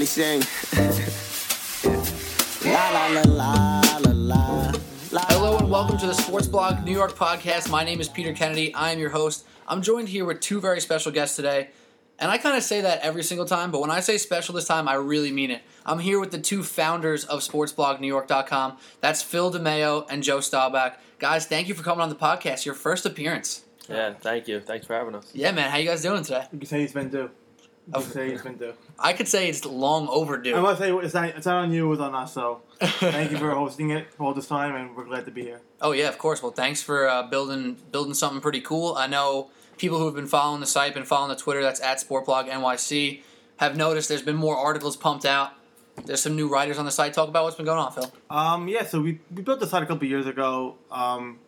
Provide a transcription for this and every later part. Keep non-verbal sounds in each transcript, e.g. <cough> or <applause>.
really sing. la <laughs> la la la la la. la. Hello and welcome to the Sports Blog New York podcast. My name is Peter Kennedy. I am your host. I'm joined here with two very special guests today. And I kind of say that every single time, but when I say special this time, I really mean it. I'm here with the two founders of SportsBlogNewYork.com. That's Phil DeMeo and Joe Staubach. Guys, thank you for coming on the podcast. Your first appearance. Yeah, thank you. Thanks for having us. Yeah, man. How you guys doing today? You can say it's been due. You Oh. say it's been due. I could say it's long overdue. I must say it's not, it's not on you, it's on us. So <laughs> thank you for hosting it all this time, and we're glad to be here. Oh yeah, of course. Well, thanks for uh, building building something pretty cool. I know people who have been following the site, been following the Twitter. That's at Sportblog NYC. Have noticed there's been more articles pumped out. There's some new writers on the site. Talk about what's been going on, Phil. Um, yeah, so we, we built the site a couple years ago. Um,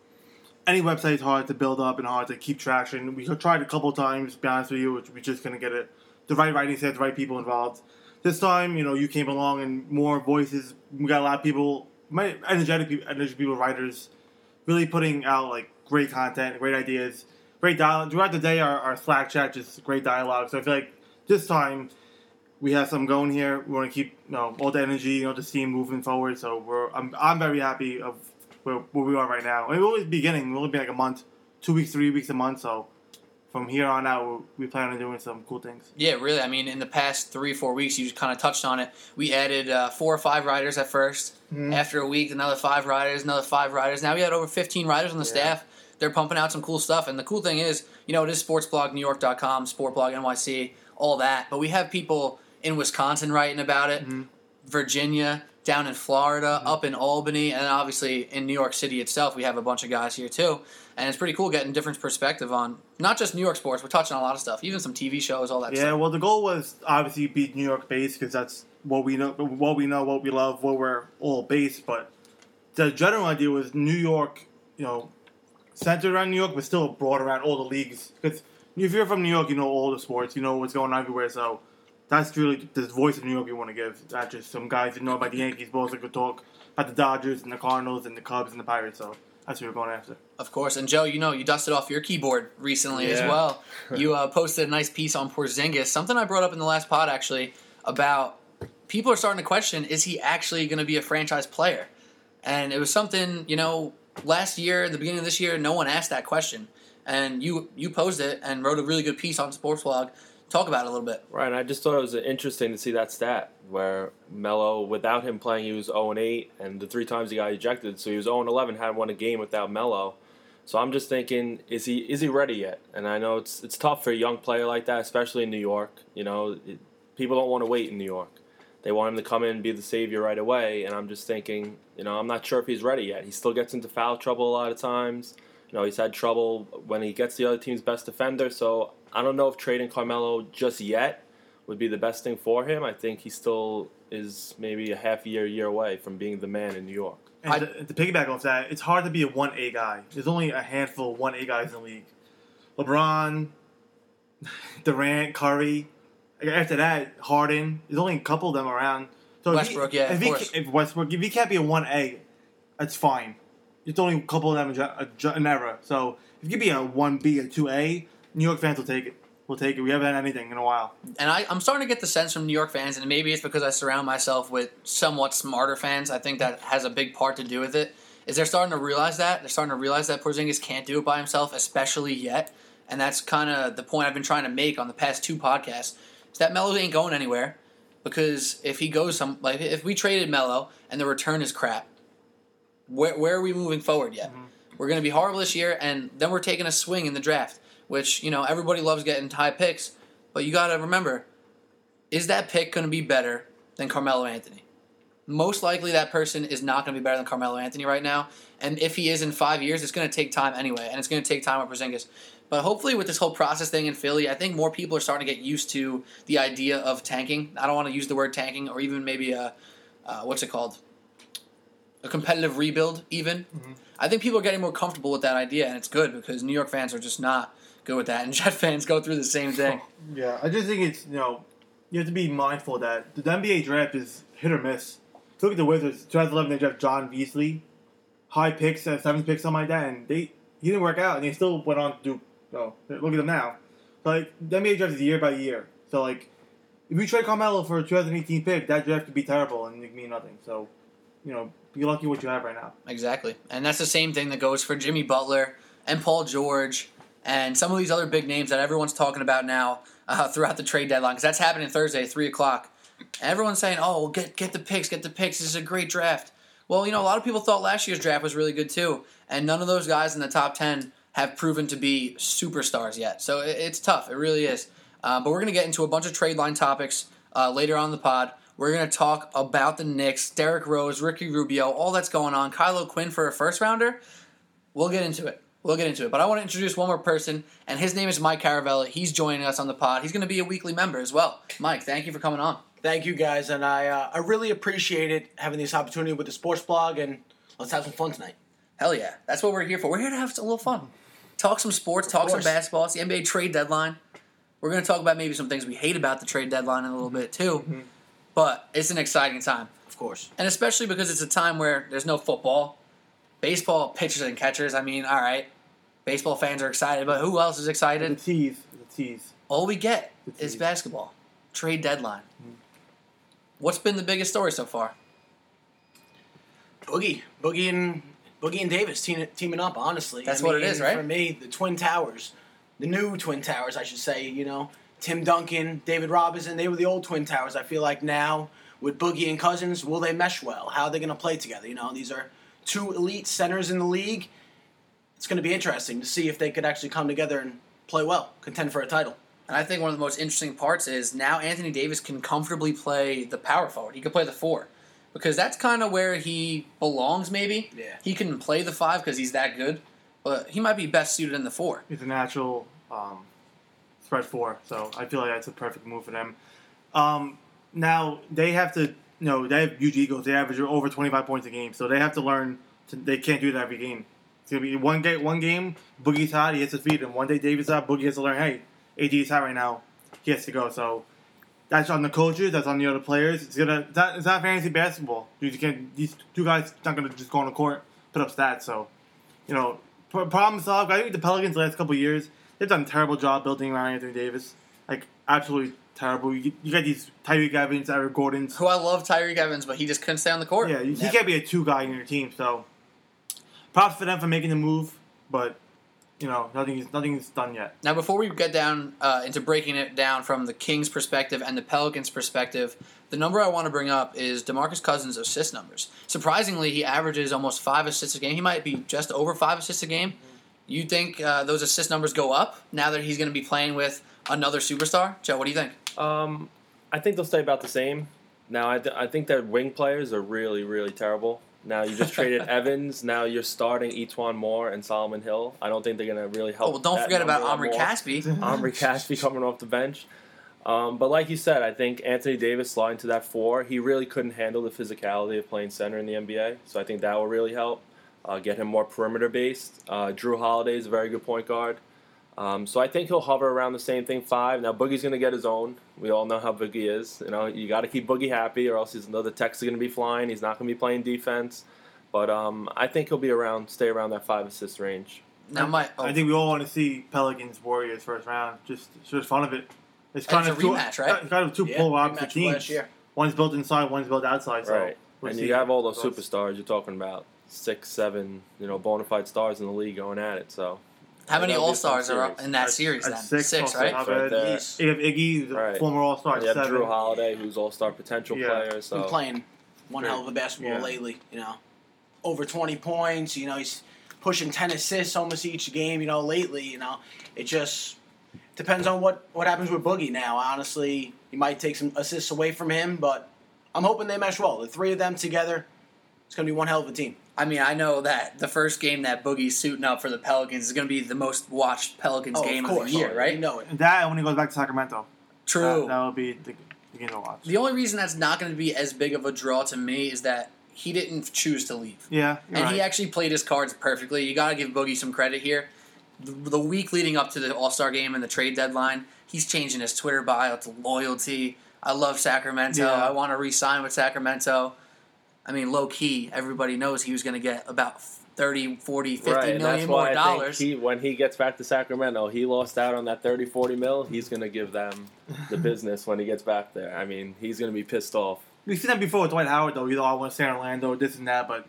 any website is hard to build up and hard to keep traction. We tried a couple times, to be honest with you, which we just couldn't get it. The right writing set, the right people involved. This time, you know, you came along and more voices. We got a lot of people, my energetic people, energetic people, writers, really putting out like great content, great ideas, great dialogue. Throughout the day, our, our Slack chat just great dialogue. So I feel like this time we have some going here. We want to keep you know all the energy, you know, the steam moving forward. So we're I'm I'm very happy of where, where we are right now. And we're only beginning. We'll be like a month, two weeks, three weeks a month. So from here on out, we plan on doing some cool things. Yeah, really. I mean, in the past three, four weeks, you just kind of touched on it. We added uh, four or five writers at 1st After a week, another five writers, another five writers. Now we had over 15 writers on the staff. They're pumping out some cool stuff. And the cool thing is, you know, it is sportsblognewyork.com, sportblog NYC, all that. But we have people in Wisconsin writing about it, Virginia, down in Florida, mm-hmm. up in Albany, and obviously in New York City itself, we have a bunch of guys here too. And it's pretty cool getting different perspective on not just New York sports. We're touching on a lot of stuff, even some TV shows, all that Yeah, stuff. well, the goal was obviously be New York based because that's what we know, what we know, what we love, what we're all based. But the general idea was New York, you know, centered around New York, but still broad around all the leagues. Because if you're from New York, you know all the sports, you know what's going on everywhere. So that's really the voice of New York you want to give. Not just some guys that know about the Yankees, but also could talk about the Dodgers and the Cardinals and the Cubs and the Pirates. So that's what we're going after. Of course, and Joe, you know, you dusted off your keyboard recently as well. <laughs> You uh, posted a nice piece on Porzingis, something I brought up in the last pod actually about people are starting to question: is he actually going to be a franchise player? And it was something you know last year, the beginning of this year, no one asked that question, and you you posed it and wrote a really good piece on Sports Blog. Talk about it a little bit. Right, and I just thought it was interesting to see that stat where Melo, without him playing, he was 0 and 8, and the three times he got ejected, so he was 0 and 11, hadn't won a game without Melo. So I'm just thinking, is he is he ready yet? And I know it's it's tough for a young player like that, especially in New York. You know, it, people don't want to wait in New York. They want him to come in and be the savior right away. And I'm just thinking, you know, I'm not sure if he's ready yet. He still gets into foul trouble a lot of times. You know, he's had trouble when he gets the other team's best defender. So I don't know if trading Carmelo just yet would be the best thing for him. I think he still is maybe a half year, year away from being the man in New York. And I- to, to piggyback off that, it's hard to be a one A guy. There's only a handful of one A guys in the league. LeBron, <laughs> Durant, Curry. After that, Harden. There's only a couple of them around. So if he- Westbrook, yeah, if of he, course. If Westbrook, if he can't be a one A, that's fine. It's only a couple of them in gen- an era. So if you could be a one B, a two A, New York fans will take it. We'll take it. We haven't had anything in a while. and I, I'm starting to get the sense from New York fans, and maybe it's because I surround myself with somewhat smarter fans. I think that has a big part to do with it. Is they're starting to realize that they're starting to realize that Porzingis can't do it by himself, especially yet, and that's kind of the point I've been trying to make on the past two podcasts. Is that Melo ain't going anywhere because if he goes some like if we traded Melo and the return is crap, where where are we moving forward yet? Mm-hmm. We're going to be horrible this year, and then we're taking a swing in the draft, which you know everybody loves getting high picks, but you got to remember, is that pick going to be better than Carmelo Anthony? Most likely, that person is not going to be better than Carmelo Anthony right now, and if he is in five years, it's going to take time anyway, and it's going to take time with Porzingis. But hopefully, with this whole process thing in Philly, I think more people are starting to get used to the idea of tanking. I don't want to use the word tanking, or even maybe a uh, what's it called? A competitive rebuild, even. I think people are getting more comfortable with that idea, and it's good because New York fans are just not good with that, and <laughs> Jet fans go through the same thing. <laughs> Yeah, I just think it's you know you have to be mindful that the NBA draft is hit or miss. Look at the Wizards. 2011 they draft Jan Vesely, high picks, uh, seventh pick, something like that, and they he didn't work out, and they still went on to do. Oh, look at them now. So, like the NBA draft is year by year. So like if you trade Carmelo for a 2018 pick, that draft could be terrible and it mean nothing. So, you know, be lucky what you have right now. Exactly. And that's the same thing that goes for Jimmy Butler and Paul George and some of these other big names that everyone's talking about now uh, <laughs> throughout the trade deadline. Because that's happening Thursday, 3 o'clock. Everyone's saying, oh, well, get, get the picks, get the picks. This is a great draft. Well, you know, a lot of people thought last year's draft was really good too. And none of those guys in the top 10 have proven to be superstars yet. So it, it's tough. It really is. Uh, but we're going to get into a bunch of trade line topics uh, later on in the pod. We're going to talk about the Knicks, Derrick Rose, Ricky Rubio, all that's going on. Kyle O'Quinn for a first rounder. We'll get into it. We'll get into it. But I want to introduce one more person, and his name is Mike Caravella. He's joining us on the pod. He's going to be a weekly member as well. Mike, thank you for coming on. Thank you guys, and I uh, I really appreciated having this opportunity with the sports blog, and let's have some fun tonight. Hell yeah. That's what we're here for. We're here to have a little fun. Talk some sports, talk some basketball. It's the NBA trade deadline. We're going to talk about maybe some things we hate about the trade deadline in a little bit too. But it's an exciting time. Of course. And especially because it's a time where there's no football. Baseball pitchers and catchers, I mean, all right. Baseball fans are excited, but who else is excited? The excited? tease, the tease. All we get is basketball. Trade deadline. Mm-hmm. What's been the biggest story so far? Boogie, Boogie and Boogie and Davis team, teaming up. Honestly, That's I what it mean, is, right? For me, the Twin Towers, the new Twin Towers, I should say. You know, Tim Duncan, David Robinson. They were the old Twin Towers. I feel like now with Boogie and Cousins, will they mesh well? How are they going to play together? You know, these are two elite centers in the league. It's going to be interesting to see if they could actually come together and play well, contend for a title. And I think one of the most interesting parts is now Anthony Davis can comfortably play the power forward. He can play the four. Because that's kind of where he belongs, maybe. Yeah. He can play the five because he's that good. But he might be best suited in the four. He's a natural um, spread four, so I feel like that's a perfect move for them. Um, now they have to, you know, they have huge egos. They average over twenty five points a game, so they have to learn. To, they can't do that every game. It's gonna be one game. One game, Boogie's hot. He has to feed him. One day, Davis hot. Boogie has to learn. Hey, AD is hot right now. He has to go. So that's on the coaches. That's on the other players. It's gonna. It's not, it's not fantasy basketball. You can't. These two guys not gonna just go on the court, put up stats. So, you know, pro- problem solved. I think the Pelicans the last couple years they've done a terrible job building around Anthony Davis. Like absolutely terrible. You, you got these Tyreke Evans, Eric Gordons. Who I love Tyreke Evans, but he just couldn't stay on the court. Yeah, he can't be a two guy in your team. So, props for them for making the move, but you know nothing is nothing is done yet. Now, before we get down uh, into breaking it down from the Kings' perspective and the Pelicans' perspective, the number I want to bring up is DeMarcus Cousins' assist numbers. Surprisingly, he averages almost five assists a game. He might be just over five assists a game. You think uh, those assist numbers go up now that he's going to be playing with another superstar? Joe, what do you think? Um, I think they'll stay about the same. Now, I, th- I think that wing players are really, really terrible. Now, you just traded <laughs> Evans. Now you're starting E'Twaun Moore and Solomon Hill. I don't think they're going to really help. Oh, well, don't forget about Omri. Caspi. <laughs> Omri Caspi coming off the bench. Um, but like you said, I think Anthony Davis sliding to that four, he really couldn't handle the physicality of playing center in the NBA. So I think that will really help uh, get him more perimeter based. Uh, Jrue Holiday is a very good point guard. Um, so I think he'll hover around the same thing five. Now Boogie's going to get his own. We all know how Boogie is. You know, you got to keep Boogie happy, or else he's another text is going to be flying. He's not going to be playing defense. But um, I think he'll be around, stay around that five assist range. Now, my oh, I think we all want to see Pelicans Warriors first round. Just it's just fun of it. It's kind it's of a two, rematch, right? It's kind of two Yeah, polar opposite rematch from last teams. One's built inside, one's built outside. So right. we'll and see you have all those superstars you're talking about, six, seven, you know, bona fide stars in the league going at it. So how many that'll be a All Stars are series. in that At- series at then? six, Six, right? Right there. You have Iggy, who's a Right. former All Star. you have seven. Jrue Holiday, who's all star potential Yeah. player. been playing one Great. hell of a basketball Yeah. lately. You know, over twenty points. You know, he's pushing ten assists almost each game. You know, lately. You know, it just depends on what what happens with Boogie now. Honestly, he might take some assists away from him, but I'm hoping they mesh well. The three of them together, it's gonna be one hell of a team. I mean, I know that the first game that Boogie's suiting up for the Pelicans is going to be the most watched Pelicans Oh, game of of, the year, oh, You right? know it. And that when he goes back to Sacramento. True. That, that'll be the, the game to watch. The only reason that's not going to be as big of a draw to me is that he didn't choose to leave. yeah, you're and right. he actually played his cards perfectly. You got to give Boogie some credit here. The, the week leading up to the All Star game and the trade deadline, he's changing his Twitter bio to loyalty. I love Sacramento. Yeah. I want to re sign with Sacramento. I mean, low key, everybody knows he was going to get about 30, 40, 50 right, and million that's more why I dollars. think he, when he gets back to Sacramento, he lost out on that 30, 40 mil. He's going to give them the <laughs> business when he gets back there. I mean, he's going to be pissed off. We've seen that before with Dwight Howard, though. You know, I want to stay in Orlando, this and that, but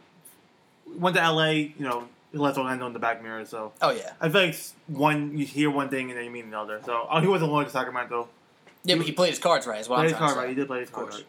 went to LA, you know, he left Orlando in the back mirror, so. oh yeah, I feel like one, you hear one thing and then you mean another. So, oh, he wasn't loyal to Sacramento. yeah, but he played his cards right. Is what Played his trying card right. He did play his cards right.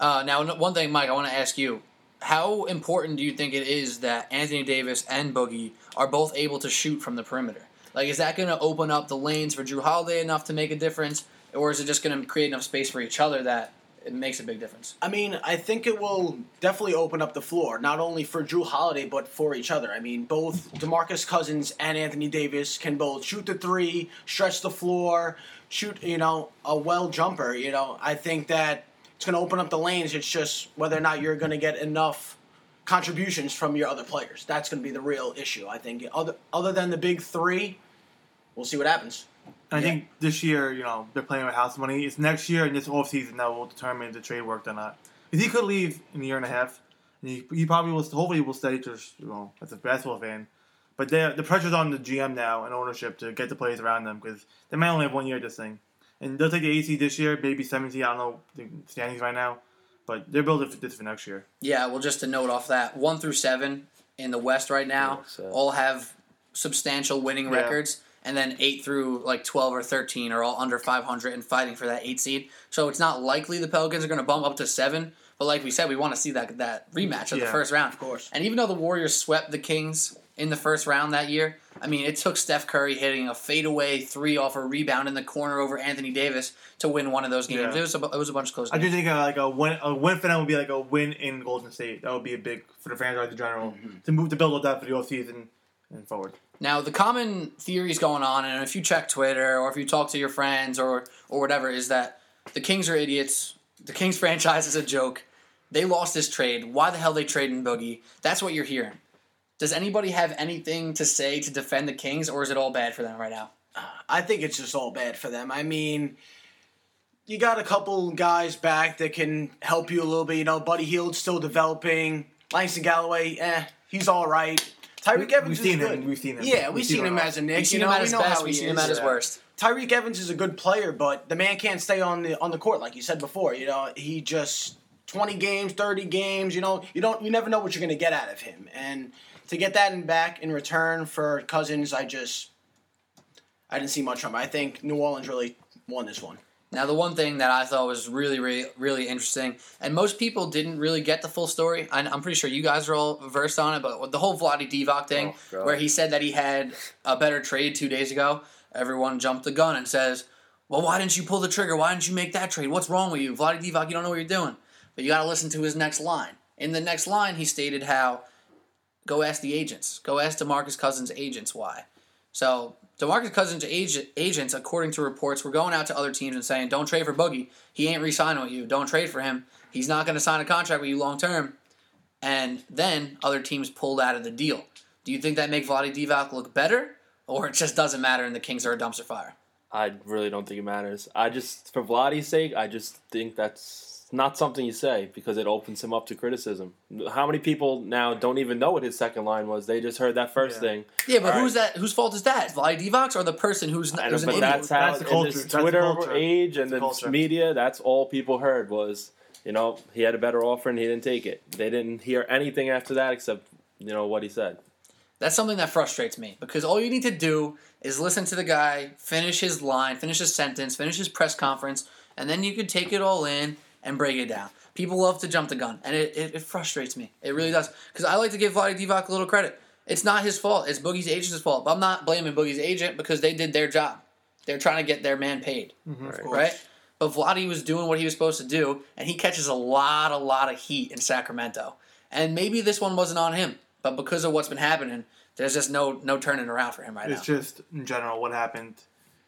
Uh, now, one thing, Mike, I want to ask you: How important do you think it is that Anthony Davis and Boogie are both able to shoot from the perimeter? Like, is that going to open up the lanes for Jrue Holiday enough to make a difference, or is it just going to create enough space for each other that it makes a big difference? I mean, I think it will definitely open up the floor, not only for Jrue Holiday, but for each other. I mean, both DeMarcus Cousins and Anthony Davis can both shoot the three, stretch the floor, shoot, you know, a well jumper. You know, I think that it's going to open up the lanes. It's just whether or not you're going to get enough contributions from your other players. That's going to be the real issue, I think. Other, other than the big three, we'll see what happens. I Yeah. think this year, you know, they're playing with house money. It's next year and this off season that will determine if the trade worked or not. Because he could leave in a year and a half. And he, he probably will, hopefully, will stay just, you know, as a basketball fan. But the pressure's on the GM now and ownership to get the players around them because they might only have one year this thing. And they'll take the AC this year, maybe 17. I don't know the standings right now. But they're building for this for next year. Yeah, well, just a note off that, one through seven in the West right now Yeah, so- all have substantial winning Yeah. records, and then eight through like twelve or thirteen are all under five hundred and fighting for that eight seed. So it's not likely the Pelicans are going to bump up to seven. But like we said, we want to see that that rematch of the first round, of course. And even though the Warriors swept the Kings in the first round that year, I mean, it took Steph Curry hitting a fadeaway three off a rebound in the corner over Anthony Davis to win one of those games. Yeah. It was a, it was a bunch of close I games. do think uh, like a win, a win for them would be like a win in Golden State. That would be a big for the franchise in general to move to build up that for the off season and forward. Now, the common theories going on, and if you check Twitter or if you talk to your friends or or whatever, is that the Kings are idiots. The Kings <laughs> franchise is a joke. They lost this trade. Why the hell they trading Boogie? That's what you're hearing. Does anybody have anything to say to defend the Kings, or is it all bad for them right now? I think it's just all bad for them. I mean, you got a couple guys back that can help you a little bit. You know, Buddy Hield's still developing. Langston Galloway, eh, he's all right. Tyreke Evans we've is seen good. him, we've seen him. Yeah, We've we've, seen seen him him. as a Nick. We've seen you him know, at we his know best. how We've seen him is. at his Yeah. worst. Tyreke Evans is a good player, but the man can't stay on the on the court like you said before. You know, he just twenty games, thirty games. You know, you don't you never know what you're going to get out of him, and to get that in back in return for Cousins, I just I didn't see much from. him. I think New Orleans really won this one. Now, the one thing that I thought was really, really, really interesting, and most people didn't really get the full story. I- I'm pretty sure you guys are all versed on it, but the whole Vlade Divac thing, Oh, where he said that he had a better trade two days ago, everyone jumped the gun and says, "Well, why didn't you pull the trigger? Why didn't you make that trade? What's wrong with you, Vlade Divac? You don't know what you're doing." But you got to listen to his next line. In the next line, he stated how, "Go ask the agents. Go ask Demarcus Cousins' agents why." So DeMarcus Cousins' agent, agents, according to reports, were going out to other teams and saying, "Don't trade for Boogie. He ain't re-signing with you. Don't trade for him. He's not going to sign a contract with you long term." And then other teams pulled out of the deal. Do you think that make Vlade Divac look better, or it just doesn't matter and the Kings are a dumpster fire? I really don't think it matters. I just, for Vlade's sake, I just think that's not something you say because it opens him up to criticism. How many people now don't even know what his second line was? They just heard that first Yeah. thing. Yeah, but All who's that? Whose fault is that? Vlade Divac's or the person who's, I know, who's an but idiot? that's how That's the in culture. this That's the Twitter culture. age and That's the the media, that's all people heard was, you know, he had a better offer and he didn't take it. They didn't hear anything after that except, you know, what he said. That's something that frustrates me because all you need to do is listen to the guy finish his line, finish his sentence, finish his press conference, and then you can take it all in and break it down. People love to jump the gun, and it, it, it frustrates me. It really does because I like to give Vlade Divac a little credit. It's not his fault. It's Boogie's agent's fault. But I'm not blaming Boogie's agent because they did their job. They're trying to get their man paid, mm-hmm. Right. right? But Vlade was doing what he was supposed to do, and he catches a lot, a lot of heat in Sacramento. And maybe this one wasn't on him, but because of what's been happening, there's just no no turning around for him right It's now. It's just in general what happened.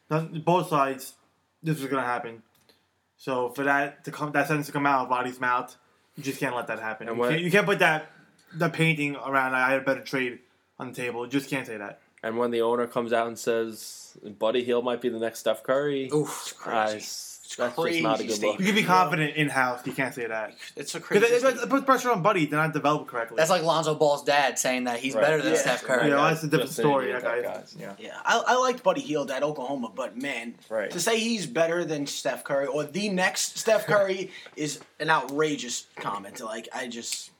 Both sides, this was gonna happen. So for that to come, that sentence to come out of Body's mouth, you just can't let that happen. And You when- can't, you can't put that the painting around. I had a better trade on the table. You just can't say that. And when the owner comes out and says, Buddy Hield might be the next Steph Curry, Oof. I s- That's just not a good look. You can be confident in house. You can't say that It's a crazy. it, it, statement. it puts pressure on Buddy to not develop correctly. That's like Lonzo Ball's dad saying that he's Right. better than Yeah. Steph Curry. Yeah, That well, that's a different just an story, that that guy's- guy's- yeah. Yeah, I, I liked Buddy Hield at Oklahoma, but man, Right. to say he's better than Steph Curry or the next Steph Curry <laughs> is an outrageous comment. Like I just,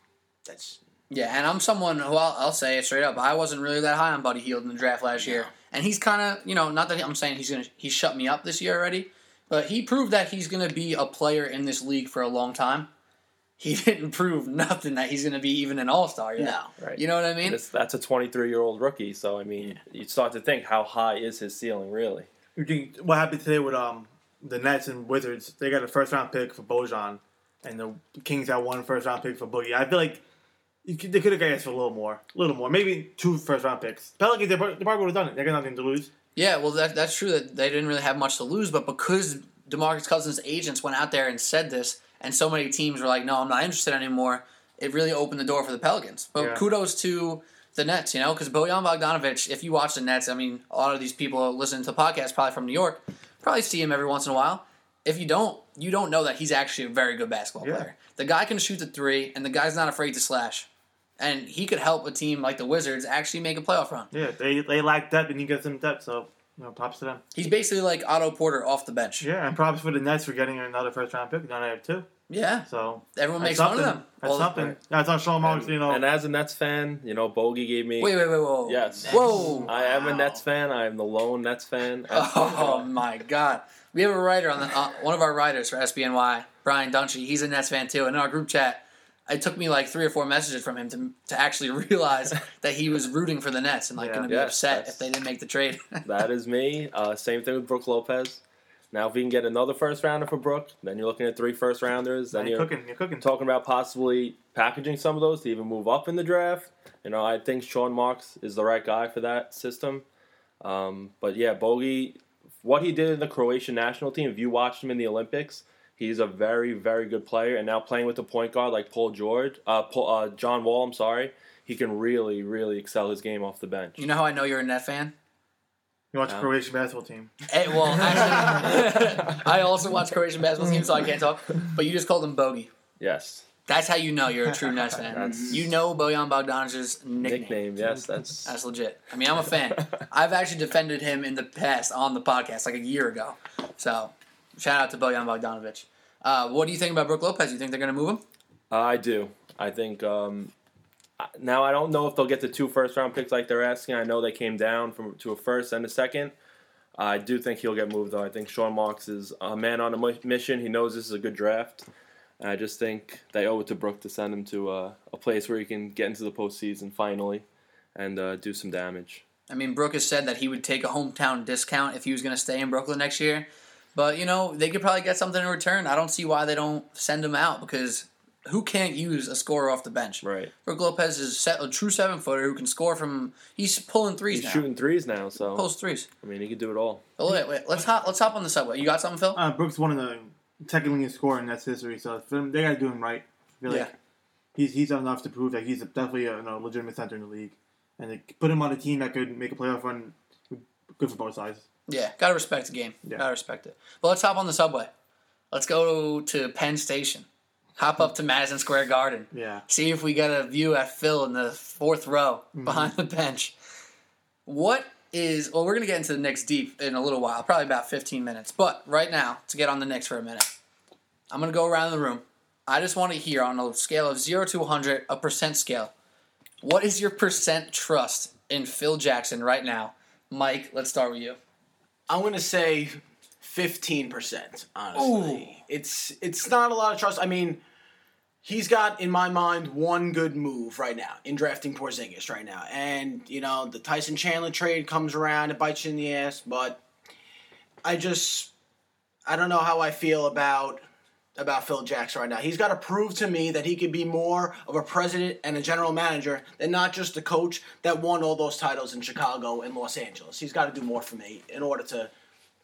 that's Yeah, and I'm someone who I'll, I'll say it straight up. I wasn't really that high on Buddy Hield in the draft last year, and he's kind of you know not that I'm saying he's gonna he shut me up this year already, but he proved that he's gonna be a player in this league for a long time. He <laughs> didn't prove nothing that he's gonna be even an all star yet. no. Right. You know what I mean? That's a 23 year old rookie. So I mean, you start to think how high is his ceiling really? You think what happened today with um the Nets and Wizards? They got a first round pick for Bojan, and the Kings got one first round pick for Boogie. I feel like you could, they could have asked for a little more, a little more, maybe two first round picks. Pelicans, they, they probably would have done it. They got nothing to lose. Yeah, well, that, that's true that they didn't really have much to lose, but because DeMarcus Cousins' agents went out there and said this, and so many teams were like, no, I'm not interested anymore, it really opened the door for the Pelicans. But Yeah. kudos to the Nets, you know, because Bojan Bogdanovic, if you watch the Nets, I mean, a lot of these people listening to the podcast, probably from New York, probably see him every once in a while. If you don't, you don't know that he's actually a very good basketball Yeah. player. The guy can shoot the three, and the guy's not afraid to slash. And he could help a team like the Wizards actually make a playoff run. Yeah, they they lack depth, and he gets them depth. So you know, props to them. He's basically like Otto Porter off the bench. Yeah, and props for the Nets for getting another first round pick. Now they have two. Yeah. So Everyone that's makes fun of them. That's Well, something. Right. That's on Sean Marks. And, You know, and as a Nets fan, you know, Bogey gave me. Wait, wait, wait, whoa. Yes. Whoa. I am a Nets fan. I am the lone Nets fan. <laughs> Oh my God. We have a writer on the uh, one of our writers for SBNY, Brian Dunshie. He's a Nets fan too. And in our group chat, it took me like three or four messages from him to, to actually <laughs> realize that he was rooting for the Nets and like Yeah. going to be Yes, upset if they didn't make the trade. <laughs> that is me. Uh, same thing with Brook Lopez. Now, if we can get another first rounder for Brook, then you're looking at three first rounders. Then you're you're cooking. You're cooking. talking about possibly packaging some of those to even move up in the draft. You know, I think Sean Marks is the right guy for that system. Um, but yeah, Bogey, what he did in the Croatian national team, if you watched him in the Olympics, he's a very, very good player. And now playing with the point guard like Paul George, uh, Paul, uh, John Wall, I'm sorry, he can really, really excel his game off the bench. you know how I know you're a Net fan? You watch Yeah. the Croatian basketball team. Eh, well, <laughs> actually, <laughs> I also watch Croatian basketball team, so I can't talk. But you just called him Bogey. yes, That's how you know you're a true Nets fan. That's- You know Bojan Bogdanovic's nickname. nickname. Yes, that's <laughs> That's legit. I mean, I'm a fan. I've actually defended him in the past on the podcast, like a year ago. So, shout out to Bojan Bogdanovic. Uh, what do you think about Brook Lopez? You think they're going to move him? Uh, I do. I think um, now I don't know if they'll get the two first round picks like they're asking. I know they came down from to a first and a second. I do think he'll get moved though. I think Sean Marks is a man on a mission. He knows this is a good draft. And I just think they owe it to Brook to send him to uh, a place where he can get into the postseason finally and uh, do some damage. I mean, Brook has said that he would take a hometown discount if he was going to stay in Brooklyn next year. But, you know, they could probably get something in return. I don't see why they don't send him out because who can't use a scorer off the bench? Right. Brook Lopez is set, a true seven footer who can score from. He's pulling threes He's now. shooting threes now, so Pulls threes. I mean he could do it all. But wait, wait, let's hop. Let's hop on the subway. You got something, Phil? Uh, Brooks one of the second leading scorer in Nets history, so them, they got to do him right. I feel like Yeah. he's he's enough to prove that he's definitely a you know, legitimate center in the league, and they put him on a team that could make a playoff run. Good for both sides. Yeah, gotta respect the game. Yeah. Gotta respect it. But let's hop on the subway. Let's go to Penn Station. Hop up to Madison Square Garden. Yeah. See if we get a view at Phil in the fourth row mm-hmm. behind the bench. What is well, we're gonna get into the Knicks deep in a little while, probably about fifteen minutes. But right now, to get on the Knicks for a minute, I'm gonna go around the room. I just want to hear on a scale of zero to 100, a percent scale. What is your percent trust in Phil Jackson right now? Mike, let's start with you. I'm gonna say fifteen percent. Honestly, it's it's not a lot of trust. I mean, he's got in my mind one good move right now in drafting Porzingis right now, and you know the Tyson Chandler trade comes around, it bites you in the ass. But I just I don't know how I feel about about Phil Jackson right now. He's got to prove to me that he could be more of a president and a general manager than not just a coach that won all those titles in Chicago and Los Angeles. He's got to do more for me in order to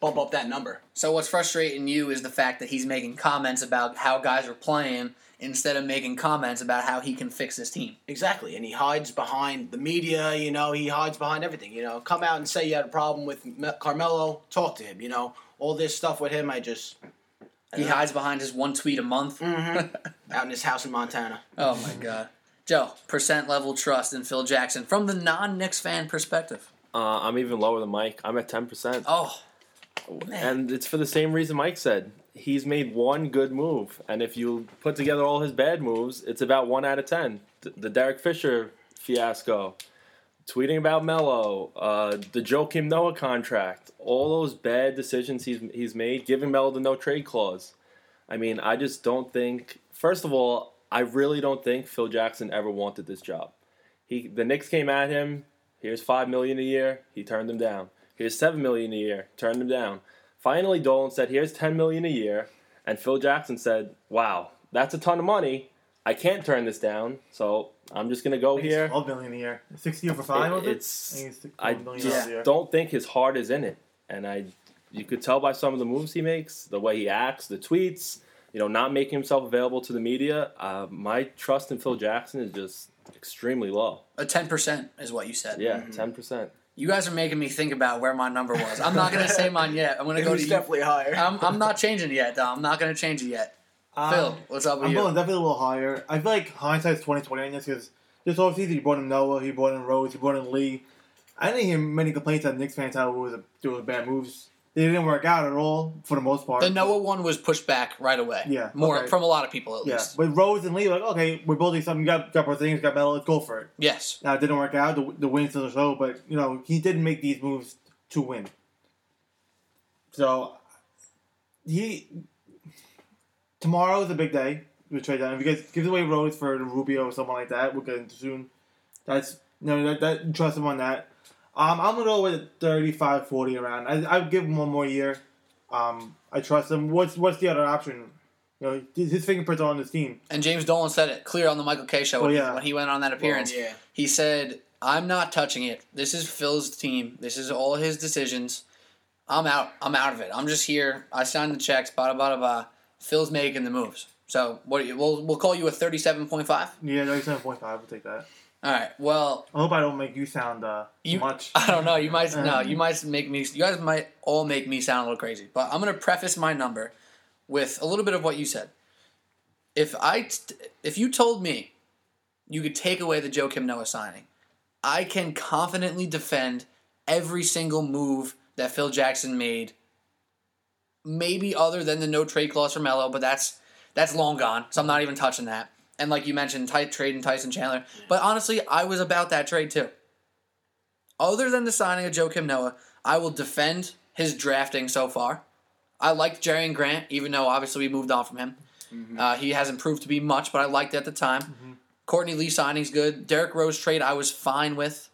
bump up that number. So what's frustrating you is the fact that he's making comments about how guys are playing instead of making comments about how he can fix this team. Exactly, and he hides behind the media. You know, he hides behind everything. You know, come out and say you had a problem with Carmelo. Talk to him. You know, all this stuff with him. I just, He hides behind his one tweet a month. <laughs> out in his house in Montana. Oh my god. Joe, percent level trust in Phil Jackson from the non Knicks fan perspective. Uh, I'm even lower than Mike. I'm at 10%. Oh, man. And it's for the same reason Mike said. He's made one good move, and if you put together all his bad moves, it's about one out of ten. The, the Derek Fisher fiasco, tweeting about Melo, uh, the Joakim Noah contract, all those bad decisions he's he's made, giving Melo the no trade clause. I mean, I just don't think. First of all, I really don't think Phil Jackson ever wanted this job. He the Knicks came at him. Here's five million a year. He turned them down. Here's seven million a year. Turned them down. Finally, Dolan said, "Here's ten million a year," and Phil Jackson said, "Wow, that's a ton of money. I can't turn this down, so I'm just gonna go here." Twelve million a year, sixty over five. it? It's I I just dollars a year. don't think his heart is in it, and I you could tell by some of the moves he makes, the way he acts, the tweets, you know, not making himself available to the media. Uh, my trust in Phil Jackson is just extremely low. a 10% is what you said. Yeah, 10 percent. You guys are making me think about where my number was. I'm not going to say mine yet. I'm going <laughs> to It go to was you. definitely higher. I'm, I'm not changing it yet, though. I'm not going to change it yet. Um, Phil, what's up with I'm you? going definitely a little higher. I feel like hindsight's twenty twenty on this because this offseason he brought in Noah, he brought in Rose, he brought in Lee. I didn't hear many complaints that Knicks fans had with doing bad moves. They didn't work out at all for the most part. The Noah one was pushed back right away. Yeah, More okay. from a lot of people, at yeah, least. but Rose and Lee like, okay, we're building something. Got got things, got metal. Let's go for it. Yes. Now it didn't work out. The, the win still show, but you know he didn't make these moves to win. So he tomorrow is a big day. We trade down. If you guys give away Rose for Rubio or someone like that, we'll get into soon. That's no, that, that trust him on that. Um, I'm gonna go with 35, 40 around. I I give him one more year. Um, I trust him. What's what's the other option? You know, his his fingerprints are on this team. And James Dolan said it clear on the Michael Kay show when, Oh, he- yeah. when he went on that appearance. yeah. He said, I'm not touching it. This is Phil's team. This is all his decisions. I'm out. I'm out of it. I'm just here. I signed the checks. Bada bada bada. Phil's making the moves. So what? You, we'll we'll call you a thirty-seven point five. Yeah, 37.5. We'll take that. All right. Well, I hope I don't make you sound uh, you. much. <laughs> I don't know. You might no. Um, You might make me. You guys might all make me sound a little crazy. But I'm gonna preface my number with a little bit of what you said. If I, t- if you told me, you could take away the Joakim Noah signing, I can confidently defend every single move that Phil Jackson made. Maybe other than the no trade clause for Melo, but that's that's long gone. So I'm not even touching that. And like you mentioned, tight trade and Tyson Chandler. But honestly, I was about that trade too. Other than the signing of Joakim Noah, I will defend his drafting so far. I liked Jerian Grant, even though obviously we moved on from him. Uh, he hasn't proved to be much, but I liked it at the time. Courtney Lee signing's good. Derrick Rose trade I was fine with.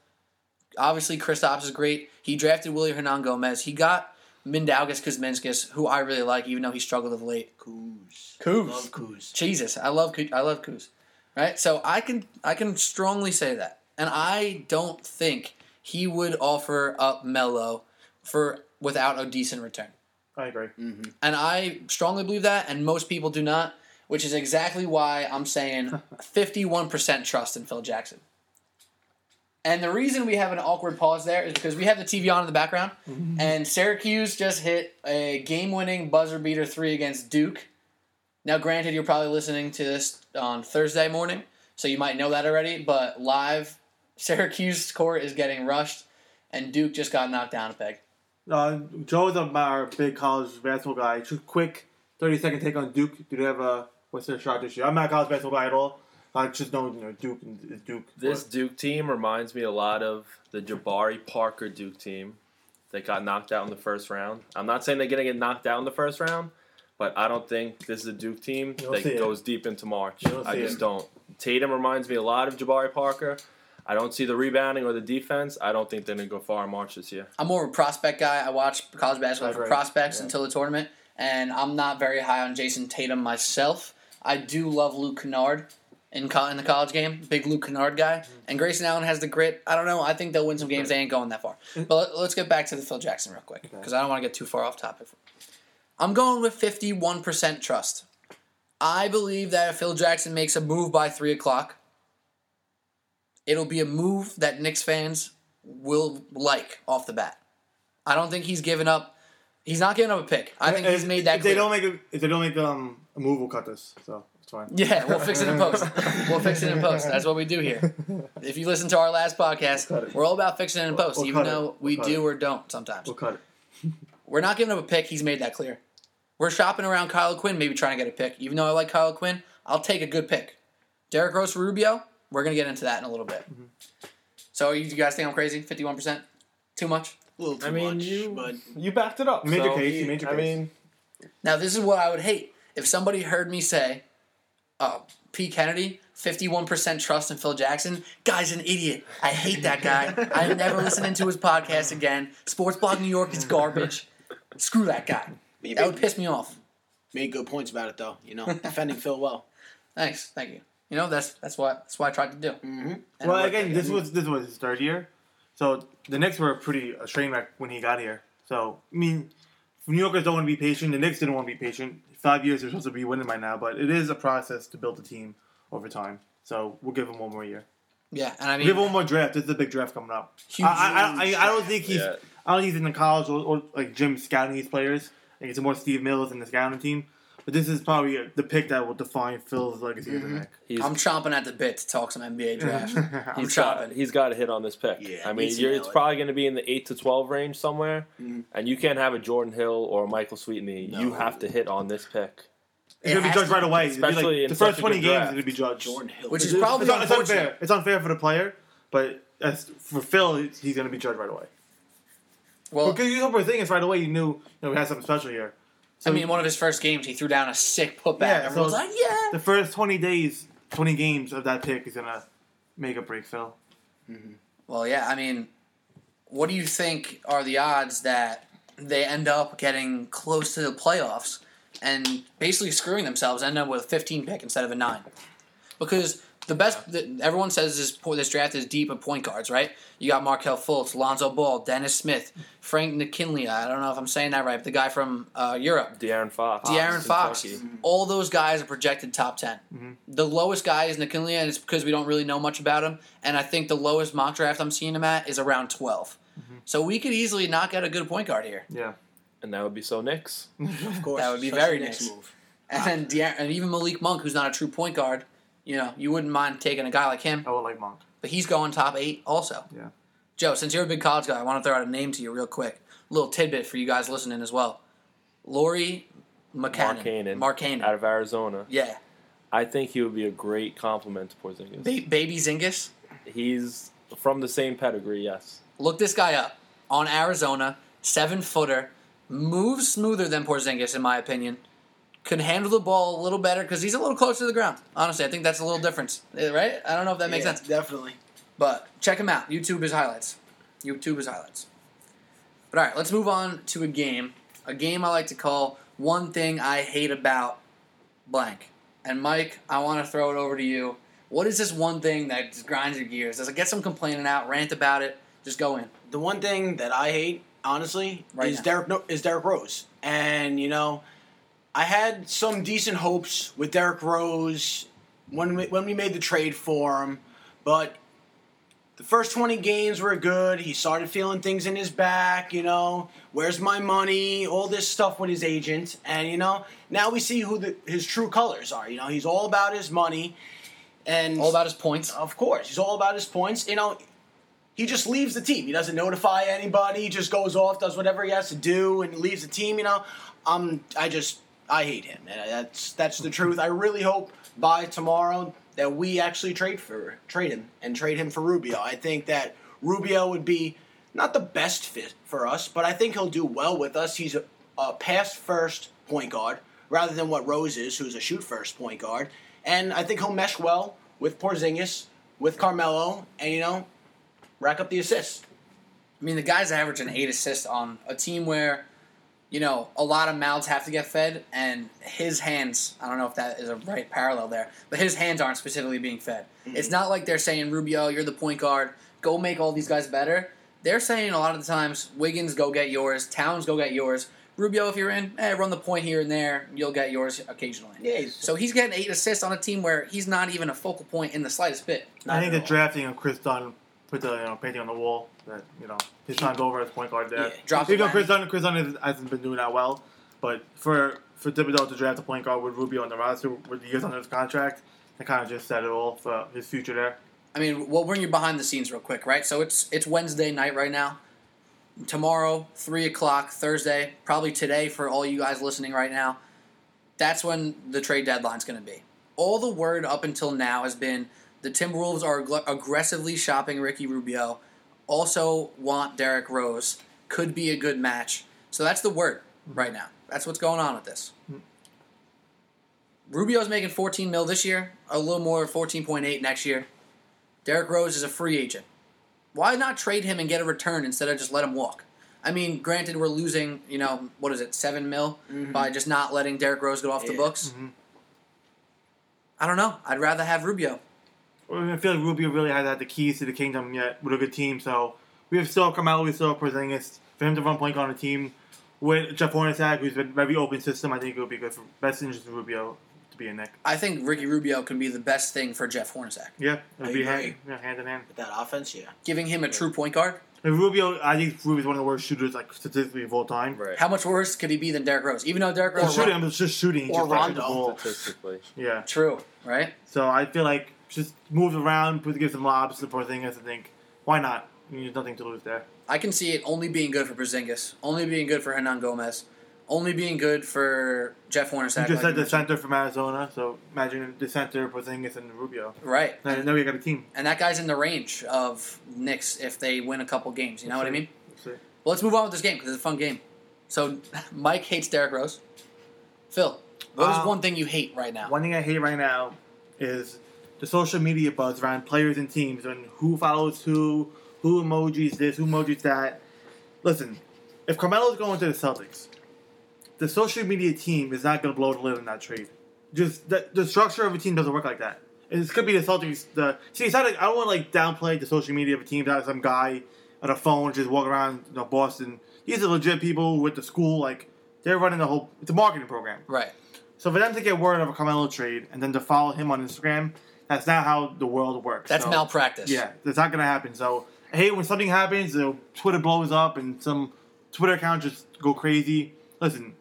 Obviously, Kristaps is great. He drafted Willy Hernangomez. He got Mindaugas Kuzminskis, who I really like, even though he struggled of late. Kuz. Kuz. Love Kuz. Jesus, I love Kuz. I love Kuz. Right? So I can I can strongly say that. And I don't think he would offer up Melo for without a decent return. I agree. Mm-hmm. And I strongly believe that, and most people do not, which is exactly why I'm saying <laughs> 51% trust in Phil Jackson. And the reason we have an awkward pause there is because we have the TV on in the background, and Syracuse just hit a game winning buzzer beater three against Duke. Now, granted, you're probably listening to this on Thursday morning, so you might know that already, but live, <laughs> Syracuse score is getting rushed, and Duke just got knocked down a peg. Uh, Joe's a, our big college basketball guy. Just quick, thirty second take on Duke. Do they have a what's their shot this year? I'm not a college basketball guy at all. I just know you know Duke is Duke. This Duke team reminds me a lot of the Jabari Parker Duke team that got knocked out in the first round. I'm not saying they're going to get knocked out in the first round, but I don't think this is a Duke team that see it. goes deep into March. I just it. don't. Tatum reminds me a lot of Jabari Parker. I don't see the rebounding or the defense. I don't think they're going to go far in March this year. I'm more of a prospect guy. I watch college basketball I for agree. prospects Yeah. until the tournament, and I'm not very high on Jayson Tatum myself. I do love Luke Kennard in co- in the college game, big Luke Kennard guy, and Grayson Allen has the grit. I don't know. I think they'll win some games. They ain't going that far. But let, let's get back to the Phil Jackson real quick because I don't want to get too far off topic. I'm going with 51% trust. I believe that if Phil Jackson makes a move by three o'clock, it'll be a move that Knicks fans will like off the bat. I don't think he's given up He's not giving up a pick. I think If- he's made that If clear. they don't make a, if they don't make um, a move, we'll cut this. So fine. Yeah, we'll fix it in post. We'll fix it in post. That's what we do here. If you listen to our last Cut podcast, it. we're all about fixing it in post, we'll even cut it. though We'll we do it. or don't sometimes. We'll cut it. <laughs> We're not giving up a pick. He's made that clear. We're shopping around Kyle Quinn, maybe trying to get a pick. Even though I like Kyle Quinn, I'll take a good pick. Derrick Rose for Rubio, we're going to get into that in a little bit. Mm-hmm. So you guys think I'm crazy? 51%? Too much? A little too I mean, much, you but you backed it up. You made your so- case, you made your I case. mean, Now, this is what I would hate. If somebody heard me say, oh, Pete Kennedy, 51% trust in Phil Jackson, guy's an idiot. I hate that guy. I'm never listening to his podcast again. Sports Blog New York is garbage. Screw that guy. you That would piss me off. made good points about it though. You know, defending Phil well. Thanks. Thank you. You know, that's that's what that's what I tried to do. Mm-hmm. Well, again, this was this was his third year, so the Knicks were pretty a train wreck when he got here. So I mean, New Yorkers don't want to be patient. The Knicks didn't want to be patient. Five years they're supposed to be winning by now, but it is a process to build a team over time. So we'll give him one more year. Yeah, and I We'll give him one more draft. This is a big draft coming up. Huge I, I, I, I don't think he's. Yeah. I don't think he's in the college or, or like gym scouting these players. I think it's more Steve Mills and the scouting team. But this is probably uh the pick that will define Phil's legacy as a Knick. he's I'm chomping at the bit to talk some NBA draft. <laughs> I'm he's got chomping. he's got to hit on this pick. Yeah, I mean, you're, it's probably going to be in the eight to twelve range somewhere, Mhm. and you can't have a Jordan Hill or a Michael Sweetney. You have to hit on this pick. It's gonna be judged right away. It'd be especially like in the first twenty good games, draft. it'd be judged. Jordan Hill. Which is probably it's, un- it's unfortunate. unfair. It's unfair for the player, but as for Phil, he's- he's gonna be judged right away. Well, Because you know, thing is right away. You knew you know, we had something special here. I mean, one of his first games, he threw down a sick putback. Yeah, Everyone's so- like, yeah. The first twenty days, twenty games of that pick is gonna make a break Phil. Mm-hmm. Well, yeah, I mean, what do you think are the odds that they end up getting close to the playoffs and basically screwing themselves, end up with a 15 pick instead of a 9? Because the best, the, everyone says this this draft is deep of point guards, right? You got Markelle Fultz, Lonzo Ball, Dennis Smith, Frank McKinley. I don't know if I'm saying that right, but the guy from uh, Europe. De'Aaron Fox. De'Aaron Fox. Kentucky. Mm-hmm. All those guys are projected top 10. Mm-hmm. The lowest guy is Nikilia, and it's because we don't really know much about him. And I think the lowest mock draft I'm seeing him at is around 12. Mm-hmm. So we could easily not get a good point guard here. Yeah. And that would be so Knicks. Of <laughs> course, That would be such very Knicks nice. Move. And ah. then De'Aaron, and even Malik Monk, who's not a true point guard, you know, you wouldn't mind taking a guy like him. I would like Monk. But he's going top eight also. Yeah. Joe, since you're a big college guy, I want to throw out a name to you real quick. little tidbit for you guys listening as well. Lauri McCannon. Mark Cannon. Markkanen. Out of Arizona. Yeah. I think he would be a great compliment to Porzingis. Ba- baby Zingas. He's from the same pedigree, yes. Look this guy up on Arizona, seven footer, moves smoother than Porzingis in my opinion. Can handle the ball a little better because he's a little closer to the ground. Honestly, I think that's a little difference, Eh, right? I don't know if that makes Yeah, sense, Definitely. but check him out. YouTube is highlights. YouTube is highlights. But all right, let's move on to a game. A game I like to call "One Thing I Hate About Blank." And Mike, I want to throw it over to you. What is this one thing that just grinds your gears? Does it get some complaining out, rant about it? Just go in. The one thing that I hate, honestly, Right is now. Derrick no, is Derrick Rose, and you know, I had some decent hopes with Derrick Rose when we, when we made the trade for him, but the first twenty games were good. He started feeling things in his back, you know. Where's my money? All this stuff with his agent, and you know, now we see who the, his true colors are. You know, he's all about his money, and All about his points. of course, he's all about his points. You know, he just leaves the team. He doesn't notify anybody. He just goes off, does whatever he has to do, and leaves the team. You know, um, I just I hate him. And That's that's the truth. I really hope by tomorrow that we actually trade for trade him and trade him for Rubio. I think that Rubio would be not the best fit for us, but I think he'll do well with us. He's a, a pass first point guard rather than what Rose is, who's a shoot first point guard. And I think he'll mesh well with Porzingis, with Carmelo, and you know, rack up the assists. I mean, the guy's averaging eight assists on a team where, you know, a lot of mouths have to get fed, and his hands, I don't know if that is a right parallel there, but his hands aren't specifically being fed. It's not like they're saying, Rubio, you're the point guard, go make all these guys better. They're saying a lot of the times, Wiggins, go get yours, Towns, go get yours. Rubio, if you're in, eh, run the point here and there, you'll get yours occasionally. Yeah, he's- So he's getting eight assists on a team where he's not even a focal point in the slightest bit. I think the drafting of Kris Dunn put the you know painting on the wall that you know his time go over as point guard there. Yeah, drop Even though Kris. Dunn, Kris Dunn has- hasn't been doing that well, but for for Thibodeau to draft a point guard with Rubio on the roster with years under his contract, that kind of just said it all for his future there. I mean, we'll bring you behind the scenes real quick, right? So it's it's Wednesday night right now. Tomorrow, three o'clock, Thursday, probably today for all you guys listening right now. That's when the trade deadline's going to be. All the word up until now has been the Timberwolves are ag- aggressively shopping Ricky Rubio. Also want Derrick Rose. Could be a good match. So that's the word right now. That's what's going on with this. Rubio's making 14 mil this year, a little more, 14.8 next year. Derrick Rose is a free agent. Why not trade him and get a return instead of just let him walk? I mean, granted, we're losing, you know, what is it, seven mil by just not letting Derrick Rose go off the Yeah. books. Mhm. I don't know. I'd rather have Rubio. Well, I feel like Rubio really hasn't had the keys to the kingdom yet with a good team. So we have still Carmelo, we still have Porzingis. For him to run point guard on a team with Jeff Hornacek, who's been very open system, I think it would be good for best interest of Rubio to be a Knick. I think Ricky Rubio can be the best thing for Jeff Hornacek. Yeah, it would be hand, yeah, hand in hand. With that offense, yeah. Giving him a true point guard. And Rubio, I think Rubio's one of the worst shooters, like statistically of all time. Right. How much worse could he be than Derrick Rose? Even though Derrick Well, Rose. shooting, I'm just shooting. He or just flashes the Rondo. ball. Statistically. Yeah. True, right? So I feel like just move around, put give some lobs to Porzingis. I think why not? I mean, there's nothing to lose there. I can see it only being good for Porzingis, only being good for Hernangomez, only being good for Jeff Hornacek. You just like said the center from Arizona, so imagine the center, Porzingis, and Rubio. Right. Now, now we got a team. And that guy's in the range of Knicks if they win a couple games. You know what I mean? See. Well, let's move on with this game because it's a fun game. So, <laughs> Mike hates Derrick Rose. Phil, what is Uh, one thing you hate right now? One thing I hate right now is the social media buzz around players and teams and who follows who, who emojis this, who emojis that. Listen, if Carmelo's going to the Celtics, the social media team is not going to blow the lid on that trade. Just the, the structure of a team doesn't work like that. It could be the Celtics. The see, it's not like I don't want to like downplay the social media of a team. That some guy on a phone just walking around you know, Boston. These are legit people with the school. Like they're running the whole. It's a marketing program. Right. So for them to get word of a Carmelo trade and then to follow him on Instagram, that's not how the world works. That's So, malpractice. Yeah, that's not gonna happen. So hey, when something happens, know, Twitter blows up and some Twitter account just go crazy. Listen,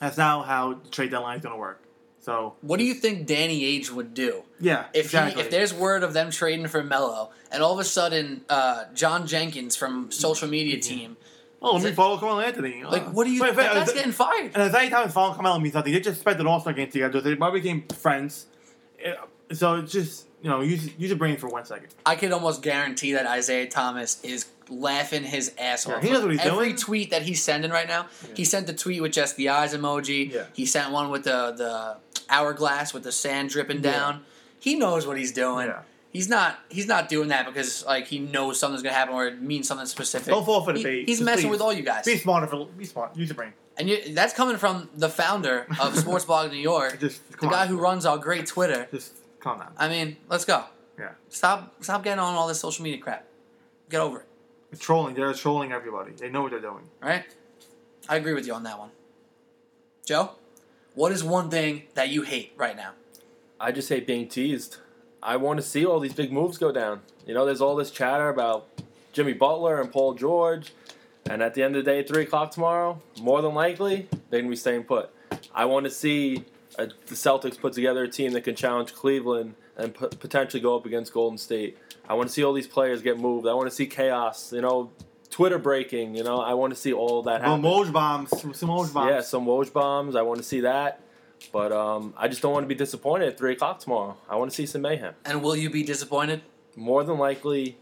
that's not how the trade deadline is gonna work. So What do you think Danny Ainge would do yeah, if exactly. he, if there's word of them trading for Melo, and all of a sudden uh, John Jenkins from social media team, oh, let me follow Carmelo Anthony. like, what do you? wait, that guy's getting fired. And as any time following Carmelo means nothing. They just spent an All Star game together. They probably became friends. So it's just you know use use your brain for one second. I could almost guarantee that Isaiah Thomas is laughing his ass Yeah, off. he knows what he's doing. Every doing. tweet that he's sending right now, he sent the tweet with just the eyes emoji. Yeah. He sent one with the the hourglass with the sand dripping Yeah. down. He knows what he's doing. Yeah. He's not. He's not doing that because like he knows something's gonna happen or it means something specific. Don't fall for the He- bait. He's Just messing please. with all you guys, Be smarter. For, be smart. Use your brain. and you, that's coming from the founder of <laughs> Sports Blog New York, Just the guy on. who runs our great Twitter. Just calm down. I mean, let's go. Yeah. Stop. Stop getting on all this social media crap. Get over it. It's trolling. They're trolling everybody. They know what they're doing. Right? I agree with you on that one. Joe, what is one thing that you hate right now? I just hate being teased. I want to see all these big moves go down. You know, there's all this chatter about Jimmy Butler and Paul George, and at the end of the day, three o'clock tomorrow, more than likely they're gonna be staying put. I want to see uh the Celtics put together a team that can challenge Cleveland and p- potentially go up against Golden State. I want to see all these players get moved. I want to see chaos. You know, Twitter breaking. You know, I want to see all that Well, happen. Moj bombs. Some some Moj bombs. Yeah, some Woj bombs. I want to see that. But um, I just don't want to be disappointed at 3 o'clock tomorrow. I want to see some mayhem. And will you be disappointed? More than likely,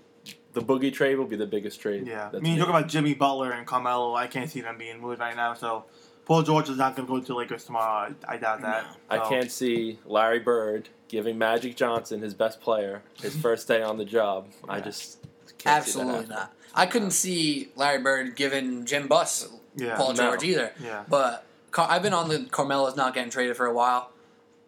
the Boogie trade will be the biggest trade. Yeah. I mean, you me. talk about Jimmy Butler and Carmelo. I can't see them being moved right now. So Paul George is not going to go to the Lakers tomorrow. I, I doubt that. I can't see Larry Bird giving Magic Johnson, his best player, his <laughs> first day on the job. I just can't see that Absolutely not. I couldn't see Larry Bird giving Jim Buss Yeah. Paul no. George either. Yeah. But Car- I've been on the Carmelo's not getting traded for a while,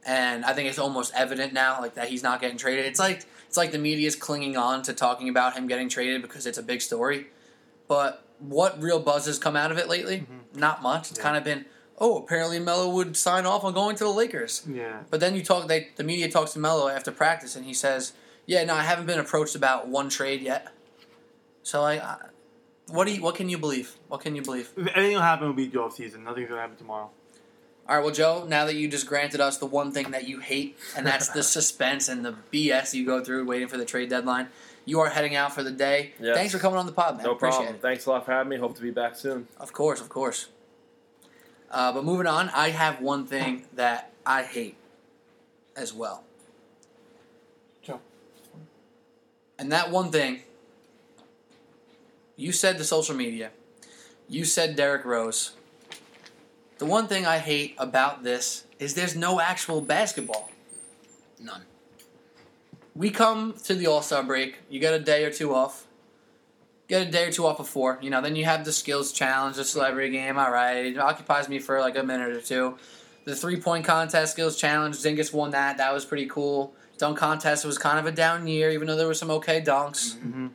and I think it's almost evident now, like that he's not getting traded. It's like it's like the media's clinging on to talking about him getting traded because it's a big story. But what real buzz has come out of it lately? Mm-hmm. Not much. It's Yeah. kind of been, oh, apparently Melo would sign off on going to the Lakers. Yeah. But then you talk, they, the media talks to Melo after practice, and he says, Yeah, no, I haven't been approached about one trade yet. So I, I what do you, what can you believe? What can you believe? If anything will happen, will be the off season. Nothing's gonna happen tomorrow. All right, well, Joe, now that you just granted us the one thing that you hate, and that's the <laughs> suspense and the BS you go through waiting for the trade deadline, you are heading out for the day. Yes. Thanks for coming on the pod, man. No Appreciate problem. it. Thanks a lot for having me. Hope to be back soon. Of course, of course. Uh, but moving on, I have one thing that I hate as well. Joe. And that one thing, you said the social media, you said Derrick Rose. The one thing I hate about this is there's no actual basketball. None. We come to the All Star break, you get a day or two off. Get a day or two off before, you know. Then you have the skills challenge, the celebrity game. All right, it occupies me for like a minute or two. The three point contest skills challenge, Zingas won that. That was pretty cool. Dunk contest was kind of a down year, even though there were some okay dunks. Mhm.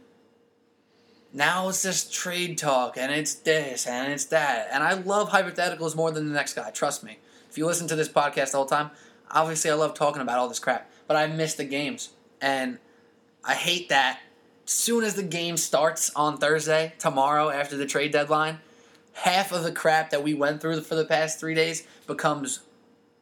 Now it's just trade talk, and it's this and it's that. And I love hypotheticals more than the next guy. Trust me. If you listen to this podcast the whole time, obviously I love talking about all this crap, but I miss the games, and I hate that. Soon as the game starts on Thursday, tomorrow after the trade deadline, half of the crap that we went through for the past three days becomes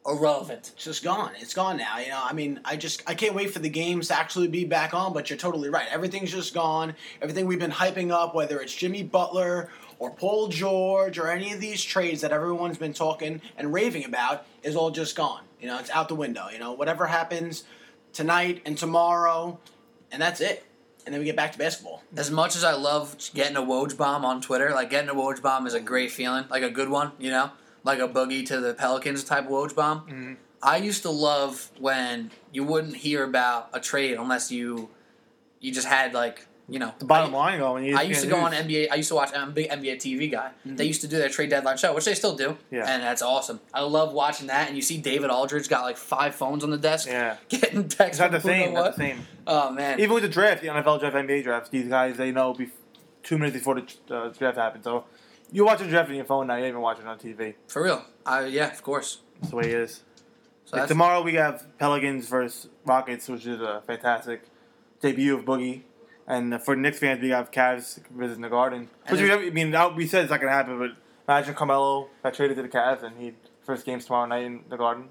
irrelevant. It's just gone. It's gone now. You know, I mean, I just I can't wait for the games to actually be back on. But you're totally right. Everything's just gone. Everything we've been hyping up, whether it's Jimmy Butler or Paul George or any of these trades that everyone's been talking and raving about, is all just gone. You know, it's out the window. You know, whatever happens tonight and tomorrow, and that's it. And then we get back to basketball. As much as I love getting a Woj bomb on Twitter, like getting a Woj bomb is a great feeling, like a good one, you know, like a boogie to the Pelicans type Woj bomb. Mhm. I used to love when you wouldn't hear about a trade unless you you just had like you know The bottom I, line going. E I used to go on NBA. I used to watch. I'm a big NBA TV guy. They used to do their trade deadline show, which they still do, Yeah. and that's awesome. I love watching that. And you see David Aldridge got like five phones on the desk, Yeah. <laughs> getting texts. Not the same. Not the same. Oh man, Even with the draft, the NFL draft, NBA drafts, these guys they know bef- two minutes before the uh, draft happens. So you watch the draft on your phone now. You don't even watch it on TV. for real. I yeah, of course. That's the way it is. So Like tomorrow we have Pelicans versus Rockets, which is a fantastic debut of Boogie. And for Knicks fans, we have Cavs visiting the Garden. Which we, I mean, we said it's not going to happen, but imagine Carmelo got traded to the Cavs and he first games tomorrow night in the Garden.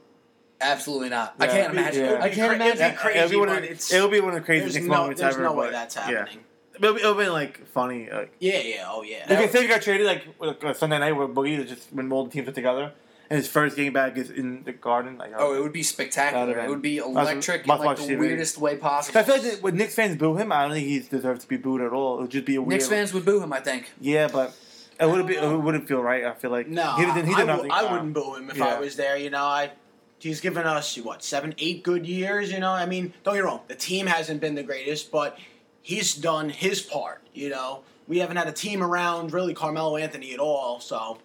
absolutely not. I can't imagine. Yeah. I can't It'd be imagine. crazy, it'll, be one of, the- it's- it'll be one of the craziest There's Knicks no, moments there's ever. no way but, that's yeah. happening. It'll, be, it'll be like funny. Like, Yeah, yeah, oh yeah. you can say he got traded like, like Sunday night where Boogie just when all the teams are together, and his first game back is in the Garden. Like, Oh, it would be spectacular. It would be been- electric in must like the TV. weirdest way possible. I feel like that when Knicks fans boo him, I don't think he's deserved to be booed at all. It would just be a weird. Knicks fans would boo him. I think. Yeah, but it would be. It wouldn't feel right. I feel like No, he did. He I, did I, nothing. I wouldn't boo him if yeah. I was there. You know, I he's given us what seven, eight good years. You know, I mean, don't get me wrong, the team hasn't been the greatest, but he's done his part. You know, we haven't had a team around really Carmelo Anthony at all, so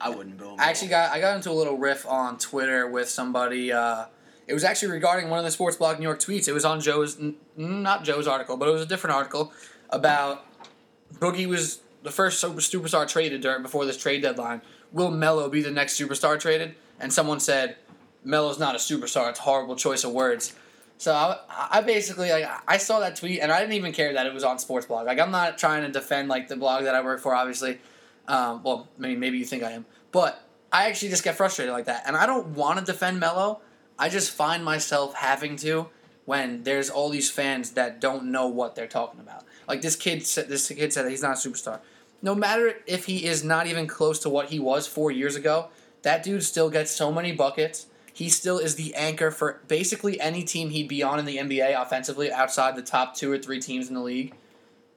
I wouldn't boo him. I actually got I got into a little riff on Twitter with somebody. Uh, it was actually regarding one of the Sports Blog New York tweets. It was on Joe's, n- not Joe's article, but it was a different article about Boogie was the first super, superstar traded during before this trade deadline. Will Melo be the next superstar traded? And someone said, Melo's not a superstar. It's a horrible choice of words. So I, I basically like I saw that tweet and I didn't even care that it was on Sports Blog. Like I'm not trying to defend like the blog that I work for, obviously. Um, well, I mean maybe you think I am, but I actually just get frustrated like that, and I don't want to defend Melo. I just find myself having to when there's all these fans that don't know what they're talking about. Like this kid said, this kid said that he's not a superstar. No matter if he is not even close to what he was four years ago, that dude still gets so many buckets. He still is the anchor for basically any team he'd be on in the NBA offensively outside the top two or three teams in the league.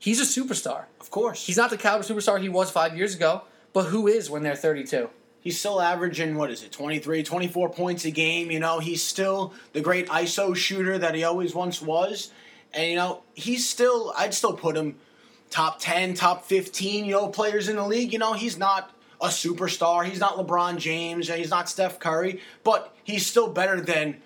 He's a superstar. of course, He's not the caliber superstar he was five years ago, but who is when they're 32? he's still averaging what is it 23 24 points a game you know? He's still the great iso shooter that he always once was. And you know he's still i'd still put him top 10 top 15 you know players in the league. You know he's not a superstar. He's not lebron james. He's not steph curry. But he's still better than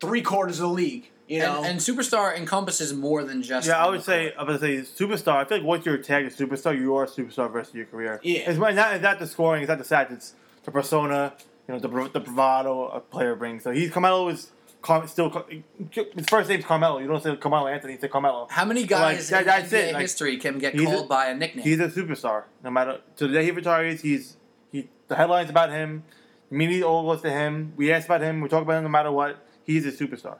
three quarters of the league you know And, and superstar encompasses more than just. Yeah, I would say court. I would say superstar. I feel like once you're tagged as superstar, you are a superstar the rest of your career. Yeah. it's not, it's not the scoring, it's not the stats, it's the persona, you know, the the bravado a player brings. So he's Carmelo is Car- still, his first name's Carmelo. You don't say Carmelo Anthony. You say Carmelo. How many guys Like, in that- that's NBA it, like, history can get he's a- called by a nickname? He's a superstar. No matter to the day he retires, he's he. The headlines about him. The media all goes to him. We ask about him. We talk about him no matter what. He's a superstar.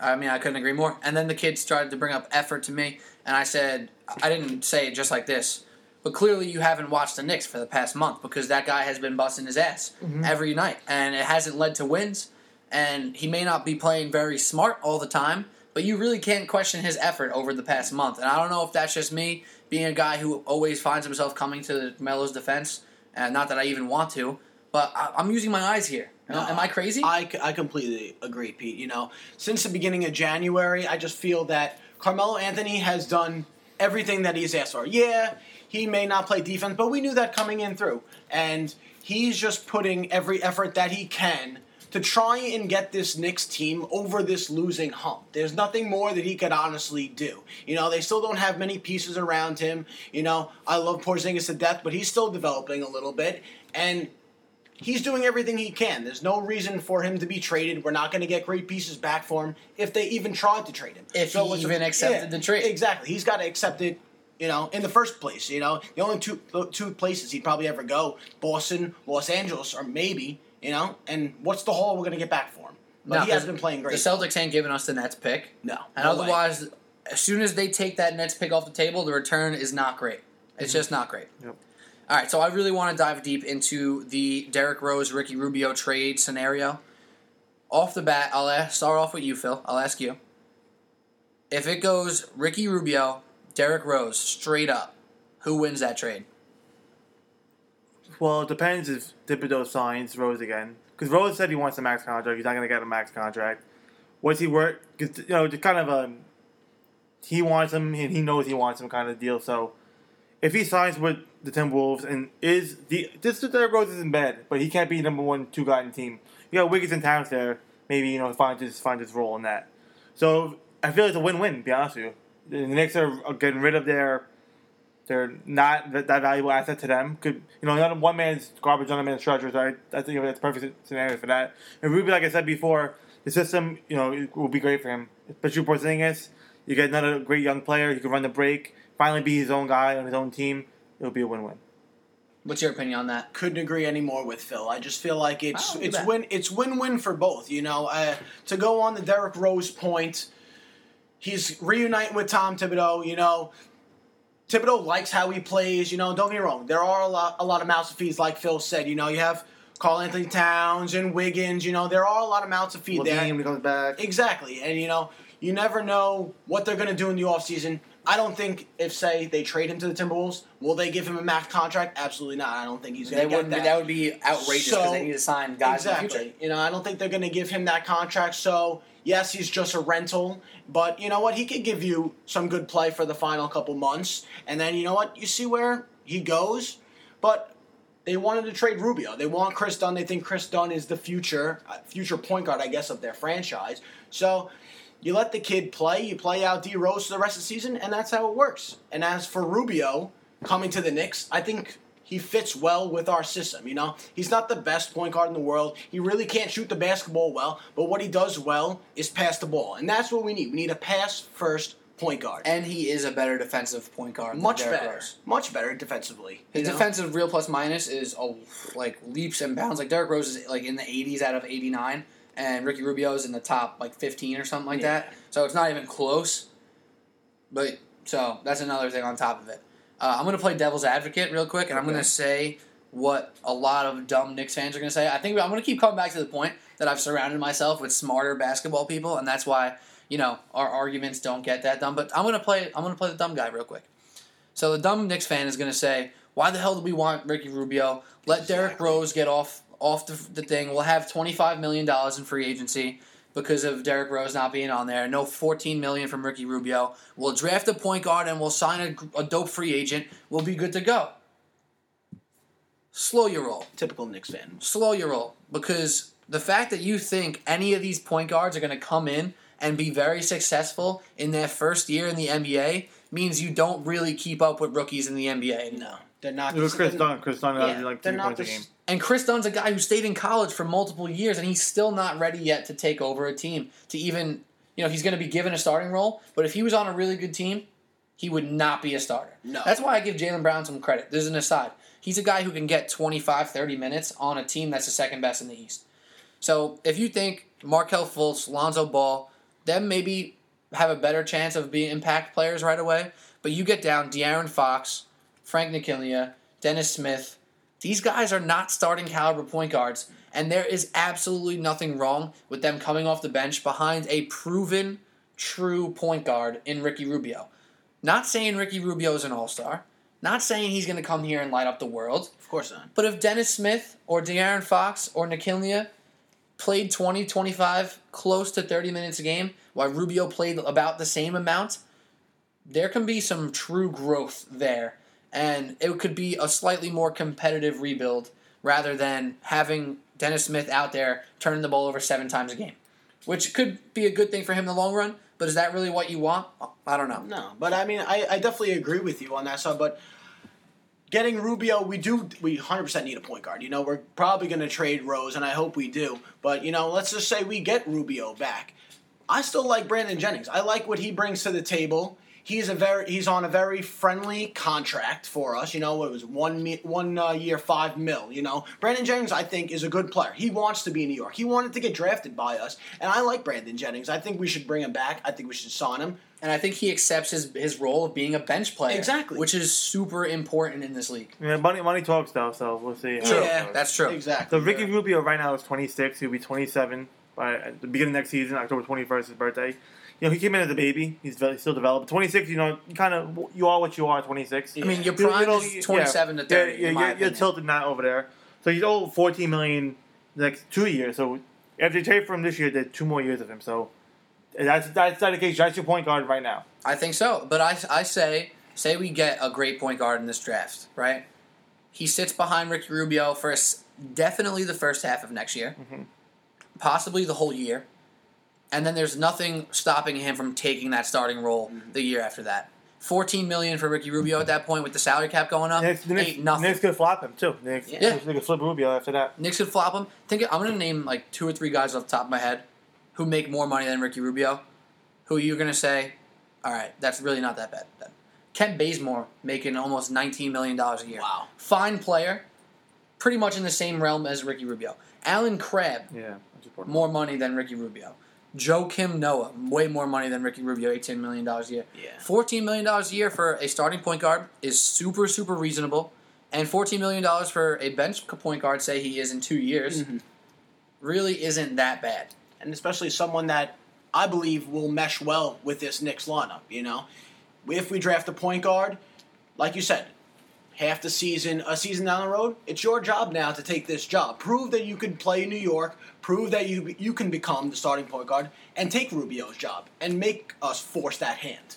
I mean, I couldn't agree more. And then the kids started to bring up effort to me, and I said, I didn't say it just like this, but clearly you haven't watched the Knicks for the past month because that guy has been busting his ass mm-hmm. every night, and it hasn't led to wins. And he may not be playing very smart all the time, but you really can't question his effort over the past month. And I don't know if that's just me being a guy who always finds himself coming to Melo's defense, and not that I even want to, but I, I'm using my eyes here. No, Am I crazy? I, I completely agree, Pete. You know, since the beginning of January, I just feel that Carmelo Anthony has done everything that he's asked for. Yeah, he may not play defense, but we knew that coming in through. And he's just putting every effort that he can to try and get this Knicks team over this losing hump. There's nothing more that he could honestly do. You know, they still don't have many pieces around him. You know, I love Porzingis to death, but he's still developing a little bit. And he's doing everything he can. There's no reason for him to be traded. We're not going to get great pieces back for him if they even tried to trade him. If he what's even accepted the trade. Exactly. He's got to accept it. You know, in the first place, you know, the only two two places he'd probably ever go, Boston, Los Angeles, or maybe, you know. And what's the haul we're going to get back for him? But No, he has 'cause been playing great. The Celtics ain't giving us the Nets pick. no, And no way. otherwise, as soon as they take that Nets pick off the table, the return is not great. It's mm-hmm. just not great. Yep. All right, so I really want to dive deep into the Derrick Rose Ricky Rubio trade scenario. Off the bat, I'll ask, start off with you, Phil. I'll ask you. If it goes Ricky Rubio, Derrick Rose, straight up, who wins that trade? Well, it depends if Thibodeau signs Rose again. Because Rose said he wants a max contract. He's not going to get a max contract. What's he worth? You know, just kind of a. He wants him, and he knows he wants him kind of deal. So, if he signs with the Timberwolves and is the. This Derrick Rose isn't bad, but he can't be number one, two guy in the team. You got Wiggins and Towns there. Maybe, you know, find his, find his role in that. So, I feel it's a win win, be honest with you. The Knicks are getting rid of their they're not that, that valuable asset to them. Could you know, not one man's garbage, another man's treasure. So I, I think that's perfect scenario for that. And Ruby, like I said before, the system, you know, will be great for him. Especially Porzingis, you get another great young player. He can run the break, finally be his own guy on his own team. It'll be a win-win. What's your opinion on that? couldn't agree anymore with Phil. I just feel like it's Oh, it's bet. win it's win win for both. You know, uh, to go on the Derrick Rose point, he's reuniting with Tom Thibodeau. You know, Thibodeau likes how he plays. You know, don't get me wrong. There are a lot a lot of mouths to feed, like Phil said. You know, you have Karl-Anthony Towns and Wiggins. You know, there are a lot of mouths to feed there. LaVine when he comes back. Exactly. And, you know, you never know what they're going to do in the offseason. I don't think if, say, they trade him to the Timberwolves, will they give him a max contract? Absolutely not. I don't think he's going to get that. That would be outrageous because So- they need to sign guys exactly. You know, I don't think they're going to give him that contract. So, yes, he's just a rental. But, you know what? He could give you some good play for the final couple months. And then, you know what? You see where he goes. But they wanted to trade Rubio. They want Kris Dunn. They think Kris Dunn is the future, uh, future point guard, I guess, of their franchise. So you let the kid play. You play out D Rose for the rest of the season, and that's how it works. And as for Rubio coming to the Knicks, I think he fits well with our system. You know, he's not the best point guard in the world. He really can't shoot the basketball well, but what he does well is pass the ball, and that's what we need. We need a pass first point guard. And he is a better defensive point guard. much better, Rose. much better defensively. His you know? defensive real plus minus is oh, like leaps and bounds. Like Derrick Rose is like in the 80s out of 89, and Ricky Rubio is in the top like 15 or something like Yeah. that. So it's not even close. But so that's another thing on top of it. Uh, I'm gonna play devil's advocate real quick, and I'm Okay. gonna say what a lot of dumb Knicks fans are gonna say. I think I'm gonna keep coming back to the point that I've surrounded myself with smarter basketball people, and that's why you know our arguments don't get that dumb. But I'm gonna play. I'm gonna play the dumb guy real quick. So the dumb Knicks fan is going to say, "Why the hell do we want Ricky Rubio? Let Derrick Rose get off off the, the thing. We'll have twenty five million dollars in free agency because of Derrick Rose not being on there. No fourteen million from Ricky Rubio. We'll draft a point guard and we'll sign a, a dope free agent. We'll be good to go." Slow your roll Typical Knicks fan. slow your roll because the fact that you think any of these point guards are going to come in and be very successful in their first year in the NBA means you don't really keep up with rookies in the NBA. No. They're not. It was Kris they're- Dunn. Kris Dunn Yeah, like they're three points a game. And Kris Dunn's a guy who stayed in college for multiple years, and he's still not ready yet to take over a team. To even, you know, he's going to be given a starting role, but if he was on a really good team, he would not be a starter. No. That's why I give Jaylen Brown some credit. There's an aside. He's a guy who can get 25, 30 minutes on a team that's the second best in the East. So if you think Markelle Fultz, Lonzo Ball, them maybe have a better chance of being impact players right away, but you get down De'Aaron Fox, Frank Ntilikina, Dennis Smith. These guys are not starting caliber point guards, and there is absolutely nothing wrong with them coming off the bench behind a proven, true point guard in Ricky Rubio. Not saying Ricky Rubio is an all star, not saying he's going to come here and light up the world, Of course not. but if Dennis Smith or De'Aaron Fox or Nikilia played 20, 25, close to 30 minutes a game, while Rubio played about the same amount, there can be some true growth there. And it could be a slightly more competitive rebuild rather than having Dennis Smith out there turning the ball over seven times a game, which could be a good thing for him in the long run. But is that really what you want? I don't know. No, but I mean, I, I definitely agree with you on that side. But getting Rubio, we do we hundred percent need a point guard. You know, we're probably going to trade Rose, and I hope we do. But you know, let's just say we get Rubio back. I still like Brandon Jennings. I like what he brings to the table. He's a very he's on a very friendly contract for us. You know, it was one one uh, year five mil. You know, Brandon Jennings I think is a good player. He wants to be in New York. He wanted to get drafted by us, and I like Brandon Jennings. I think we should bring him back. I think we should sign him. And I think he accepts his, his role of being a bench player. Exactly. Which is super important in this league. Yeah, money money talks though, so we'll see. True. Yeah, That's true. Exactly. So Ricky Rubio right now is 26. He'll be 27 by the beginning of next season, October 21st, his birthday. You know, he came in as a baby. He's very, still developed. 26, you know, kind of you are what you are. at 26. I mean, your You- you prime know, is yeah, 27 to 30. Yeah, yeah, you're, you're tilted now over there. So he's owed 14 million the next two years. So after you trade for him this year, there's two more years of him. So that's that's dedication. That's your point guard right now. I think so. But I, I say, say we get a great point guard in this draft, right? He sits behind Ricky Rubio for definitely the first half of next year, Mm-hmm. possibly the whole year. And then there's nothing stopping him from taking that starting role Mm-hmm. the year after that. 14 million for Ricky Rubio at that point with the salary cap going up. Knicks, the Knicks, ain't nothing. Knicks could flop him too. Knicks, Yeah. they could flip Rubio after that. Knicks could flop him. Think I'm gonna name like two or three guys off the top of my head who make more money than Ricky Rubio. Who you're gonna say, all right, that's really not that bad. Then. Kent Bazemore making almost 19 million dollars a year. Wow. Fine player, pretty much in the same realm as Ricky Rubio. Allen Crabbe, Yeah, more money than Ricky Rubio. Joakim Noah, way more money than Ricky Rubio, $18 million a year. Yeah. $14 million a year for a starting point guard is super, super reasonable. And $14 million for a bench point guard, say he is in two years, Mm-hmm. really isn't that bad. and especially someone that I believe will mesh well with this Knicks lineup. You know, if we draft a point guard, like you said, half the season, a season down the road, it's your job now to take this job. Prove that you can play in New York. Prove that you you can become the starting point guard and take Rubio's job and make us force that hand.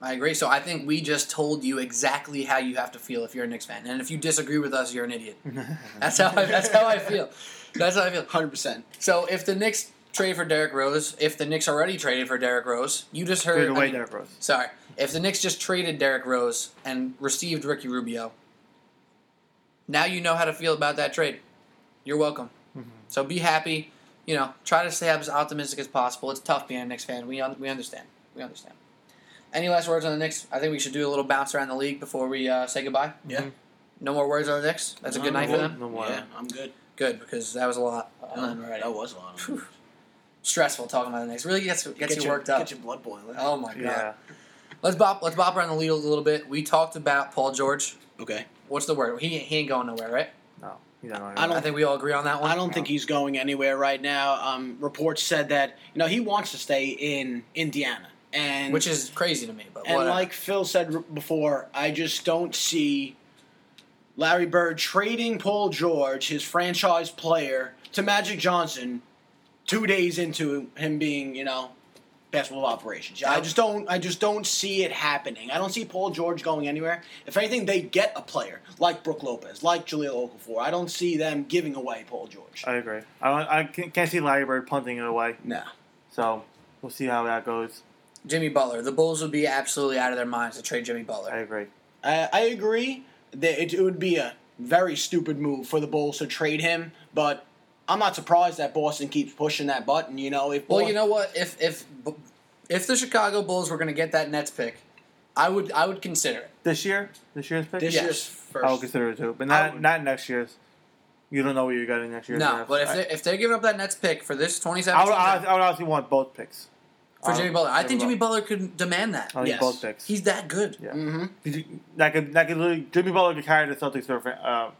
I agree. So I think we just told you exactly how you have to feel if you're a Knicks fan. And if you disagree with us, you're an idiot. <laughs> that's how I, that's how I feel. That's how I feel. Hundred percent. So if the Knicks trade for Derrick Rose, if the Knicks already traded for Derrick Rose, you just heard. Trade I away mean, Derrick Rose. Sorry. If the Knicks just traded Derrick Rose and received Ricky Rubio, now you know how to feel about that trade. You're welcome. Mm-hmm. So be happy. You know, try to stay as optimistic as possible. It's tough being a Knicks fan. We un- we understand. We understand. Any last words on the Knicks? I think we should do a little bounce around the league before we uh, say goodbye. Yeah. No more words on the Knicks. That's a good No, night no for them. No more. Yeah, I'm good. Good because that was a lot. on them already. That was a lot. Stressful talking about the Knicks. Really gets gets Get you your, worked up. Get your blood boiling. Oh my god. Yeah. Let's bop let's bop around the lead a little bit. We talked about Paul George. Okay. What's the word? He, he ain't going nowhere, right? No. You don't know. I don't I think we all agree on that one. I don't think he's going anywhere right now. Um, reports said that you know he wants to stay in Indiana, and Which is crazy to me, but and whatever. like Phil said before, I just don't see Larry Bird trading Paul George, his franchise player, to Magic Johnson two days into him being you know basketball operations. I just don't. I just don't see it happening. I don't see Paul George going anywhere. If anything, they get a player like Brook Lopez, like Jahlil Okafor. I don't see them giving away Paul George. I agree. I, I can't can't see Larry Bird punting it away. No. So we'll see how that goes. Jimmy Butler. The Bulls would be absolutely out of their minds to trade Jimmy Butler. I agree. I, I agree, that it, it would be a very stupid move for the Bulls to trade him, but I'm not surprised that Boston keeps pushing that button. You know, if Well, you know what? If if if the Chicago Bulls were going to get that Nets pick, I would I would consider it. This year, this year's pick. this Yes. year's first, I would consider it too, but not not next year's. You don't know what you're getting next year. No, but if they if they're giving up that Nets pick for this I 2017 I would, I would honestly want both picks for Jimmy Butler, I think Jimmy Butler could demand that. I think Yes. both picks. He's that good. Yeah. hmm that could that could literally Jimmy Butler could carry the Celtics to a uh,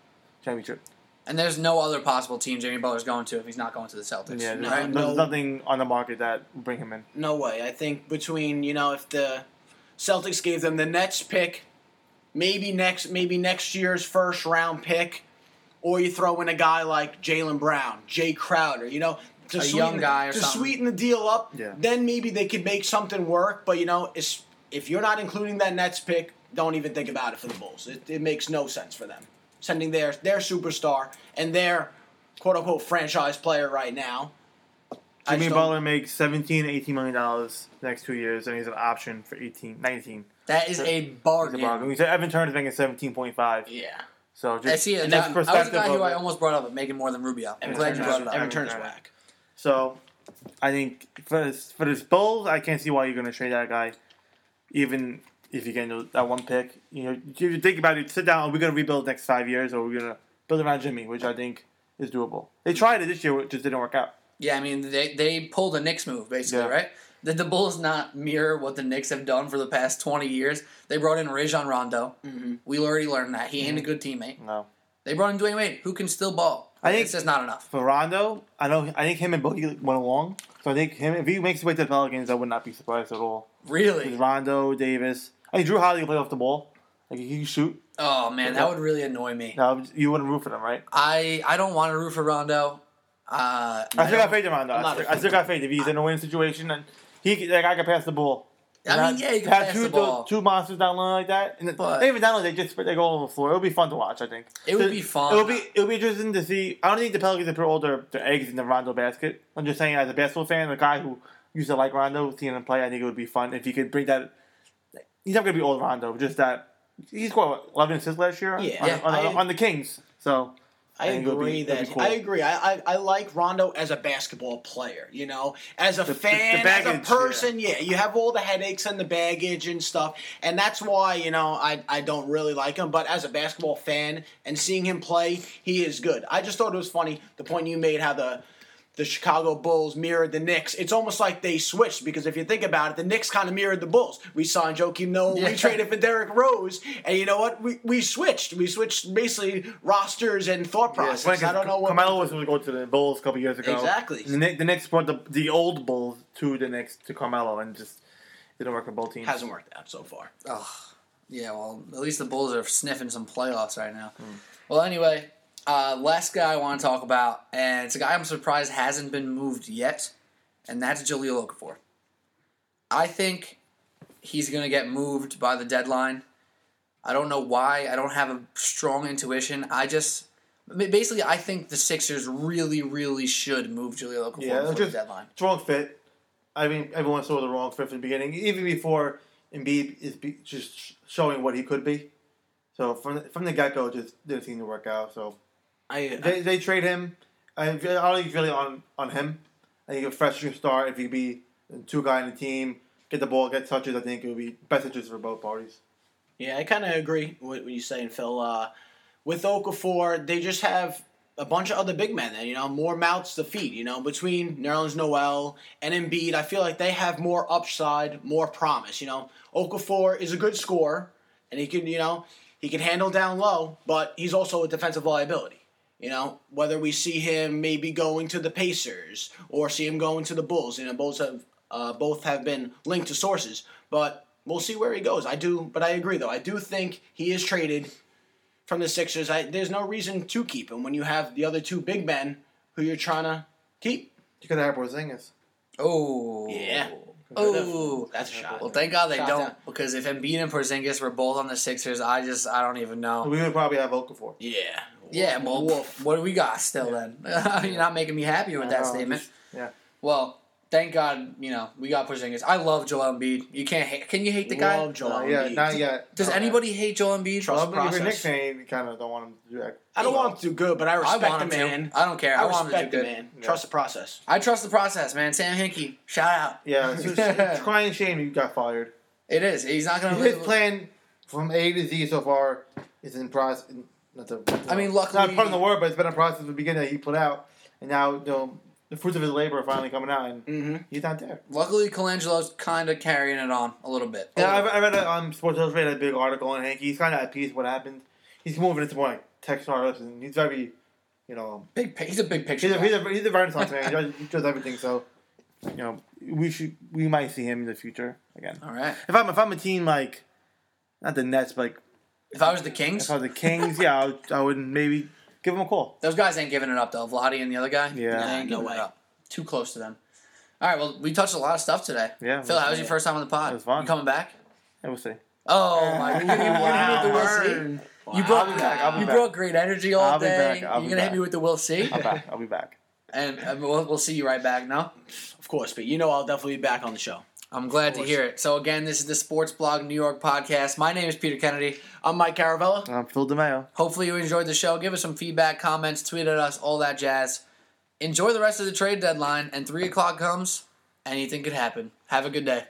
championship. And there's no other possible team Jimmy Butler's going to if he's not going to the Celtics. Yeah, No, there's, no. nothing on the market that will bring him in. No way. I think between you know if the Celtics gave them the Nets pick, maybe next maybe next year's first round pick, or you throw in a guy like Jaylen Brown, Jae Crowder, you know, to A sweeten, young guy or to something. sweeten the deal up. Yeah. Then maybe they could make something work. But you know, if you're not including that Nets pick, don't even think about it for the Bulls. It, it makes no sense for them sending their their superstar and their quote unquote franchise player right now. Jimmy Butler makes 17, 18 million dollars next two years, and he's an option for 18, 19. That is a He's a bargain. bargain. We said Evan Turner's making 17.5. Yeah. So just I see it. That, I was the guy who I almost brought up, making more than Rubio. I'm Evan glad you brought it up. Evan Turner's Turner. whack. So, I think for this, for this Bulls, I can't see why you're going to trade that guy, even if you get that one pick. You know, if you think about it, sit down. Are we going to rebuild the next five years, or are we going to build around Jimmy, which I think is doable. They tried it this year, it just didn't work out. Yeah, I mean they they pulled a Knicks move basically, Yeah. right? Did the Bulls not mirror what the Knicks have done for the past twenty years? They brought in Rajon Rondo. Mhm. We already learned that he ain't a good teammate. No. They brought in Dwyane Wade, who can still ball. I think- it's just not enough. For Rondo, I know. I think him and Boogie went along. So I think him if he makes his way to the Pelicans, I would not be surprised at all. Really? Rondo, Davis. I think Jrue Holiday can play off the ball. Like he can shoot. Oh man, that would really annoy me. Now you wouldn't root for them, right? I I don't want to root for Rondo. Uh, I still got faith in Rondo. I still, I got faith if he's in a winning situation and he that guy can pass the ball. I mean, yeah, you can pass two, the ball. Two monsters down the line like that, and But- they even down low, they just they go all over the floor. It'll be fun to watch. I think It would be fun. It'll be it'll be interesting to see. I don't think the Pelicans have put all their, their eggs in the Rondo basket. I'm just saying, as a basketball fan, a guy who used to like Rondo, seeing him play, I think it would be fun if he could bring that. He's not gonna be old Rondo, just that he's got what, 11 assists last year. Yeah. on, Yeah, on, I- on the Kings. So I, I think it'll be- agree be that cool. I agree. I, I I like Rondo as a basketball player. You know, as a The- the- the fan, baggage, as a person. Yeah. you have all the headaches and the baggage and stuff, and that's why you know I I don't really like him. But as a basketball fan and seeing him play, he is good. I just thought it was funny the point you made how the. The Chicago Bulls mirrored the Knicks. It's almost like they switched because if you think about it, the Knicks kind of mirrored the Bulls. We signed Joakim Noah, Yeah. we traded for Derrick Rose, and you know what? We, we switched. We switched basically rosters and thought process. it's funny I don't know what. Carmelo was going to go to the Bulls a couple years ago. Exactly. The, Knick- the Knicks brought the the old Bulls to the Knicks to Carmelo, and just didn't work for both teams. hasn't worked out so far. Ugh. Yeah, well, at least the Bulls are sniffing some playoffs right now. Hmm. Well, anyway, uh, last guy I want to talk about, and it's a guy I'm surprised hasn't been moved yet, and that's Jahlil Okafor. I think he's going to get moved by the deadline. I don't know why. I don't have a strong intuition. I just. Basically, I think the Sixers really, really should move Jahlil Okafor Yeah, before just- the deadline. It's wrong fit. I mean, everyone saw the wrong fit from the beginning, even before Embiid is be, just showing what he could be. So from the, from the get go, just didn't seem to work out. So I, they, they trade him. I, I don't think it's really on, on him. I think a fresh start, if he be two guy in the team, get the ball, get touches, I think it would be best interest for both parties. yeah, I kind of agree with what you're saying, Phil. Uh, with Okafor, they just have a bunch of other big men there. You know, more mouths to feed. You know, between Nerlens Noel and Embiid, I feel like they have more upside, more promise. You know, Okafor is a good scorer, and he can, you know, he can handle down low, but he's also a defensive liability. You know, whether we see him maybe going to the Pacers or see him going to the Bulls, you know, both have uh, both have been linked to sources, but we'll see where he goes. I do, but I agree though. I do think he is traded from the Sixers. I, there's no reason to keep him when you have the other two big men who you're trying to keep. You could have Porzingis. Oh. Yeah. Oh. That's a shot. Well, thank God they Shot don't, down. because if Embiid and Porzingis were both on the Sixers, I just I don't even know. We would probably have Okafor. Yeah. Yeah, well, Woof. what do we got still then? <laughs> You're not making me happy with that No, statement. just- yeah. Well, thank God, you know, we got Porzingis. I love Joel Embiid. You can't hate. Can you hate the guy? Love Joel Uh, yeah, Embiid. not yet. Does Okay. anybody hate Joel Embiid? Trust Well, if you're process. Knicks fan, you kind of don't want him to do that. I don't want him to do good, but I I respect want the man. to. I don't care. I, I want him respect to the do good. man. Yeah. Trust the process. I trust the process, man. Sam Hinkie, shout out. Yeah, it's, just, it's <laughs> crying shame you got fired. It is. He's not gonna. His live- plan from A to Z so far is in process. Not to, I mean, it's luckily, not part of the word, but it's been a process from the beginning that he put out, and now you know, the fruits of his labor are finally coming out, and Mm-hmm. he's not there. luckily, Colangelo's kind of carrying it on a little bit. Yeah, I, little I read a, um, Sports Illustrated a big article on Hinkie. He's kind of at peace with what happened. He's moving into more like tech startups, and he's very, you know, big. He's a big picture. he's a, he's a, he's a Renaissance man. He does, he does everything. So, you know, we should we might see him in the future again. All right. If I'm if I'm a team like, not the Nets, but like If I was the Kings, if I was the Kings, yeah, I would, I would maybe give him a call. those guys ain't giving it up though. Vladdy and the other guy. Yeah. they ain't No giving way. it up. Too close to them. All right. Well, we touched a lot of stuff today. Yeah, Phil, how was your first time on the pod? It was fun. You coming back? Yeah, we'll see. Oh my! You, you, you, you, the Will See? Burn. You brought I'll be back, I'll be you back. brought great energy all I'll day. You're gonna hit me with the "We'll See, I'm back. I'll be back. and uh, we'll, we'll see you right back. No. Of course, but you know I'll definitely be back on the show. I'm glad to hear it. So again, this is the Sports Blog New York podcast. My name is Peter Kennedy. I'm Mike Caravella. I'm Phil DeMayo. Hopefully you enjoyed the show. Give us some feedback, comments, tweet at us, all that jazz. Enjoy the rest of the trade deadline, and three o'clock comes, anything could happen. Have a good day.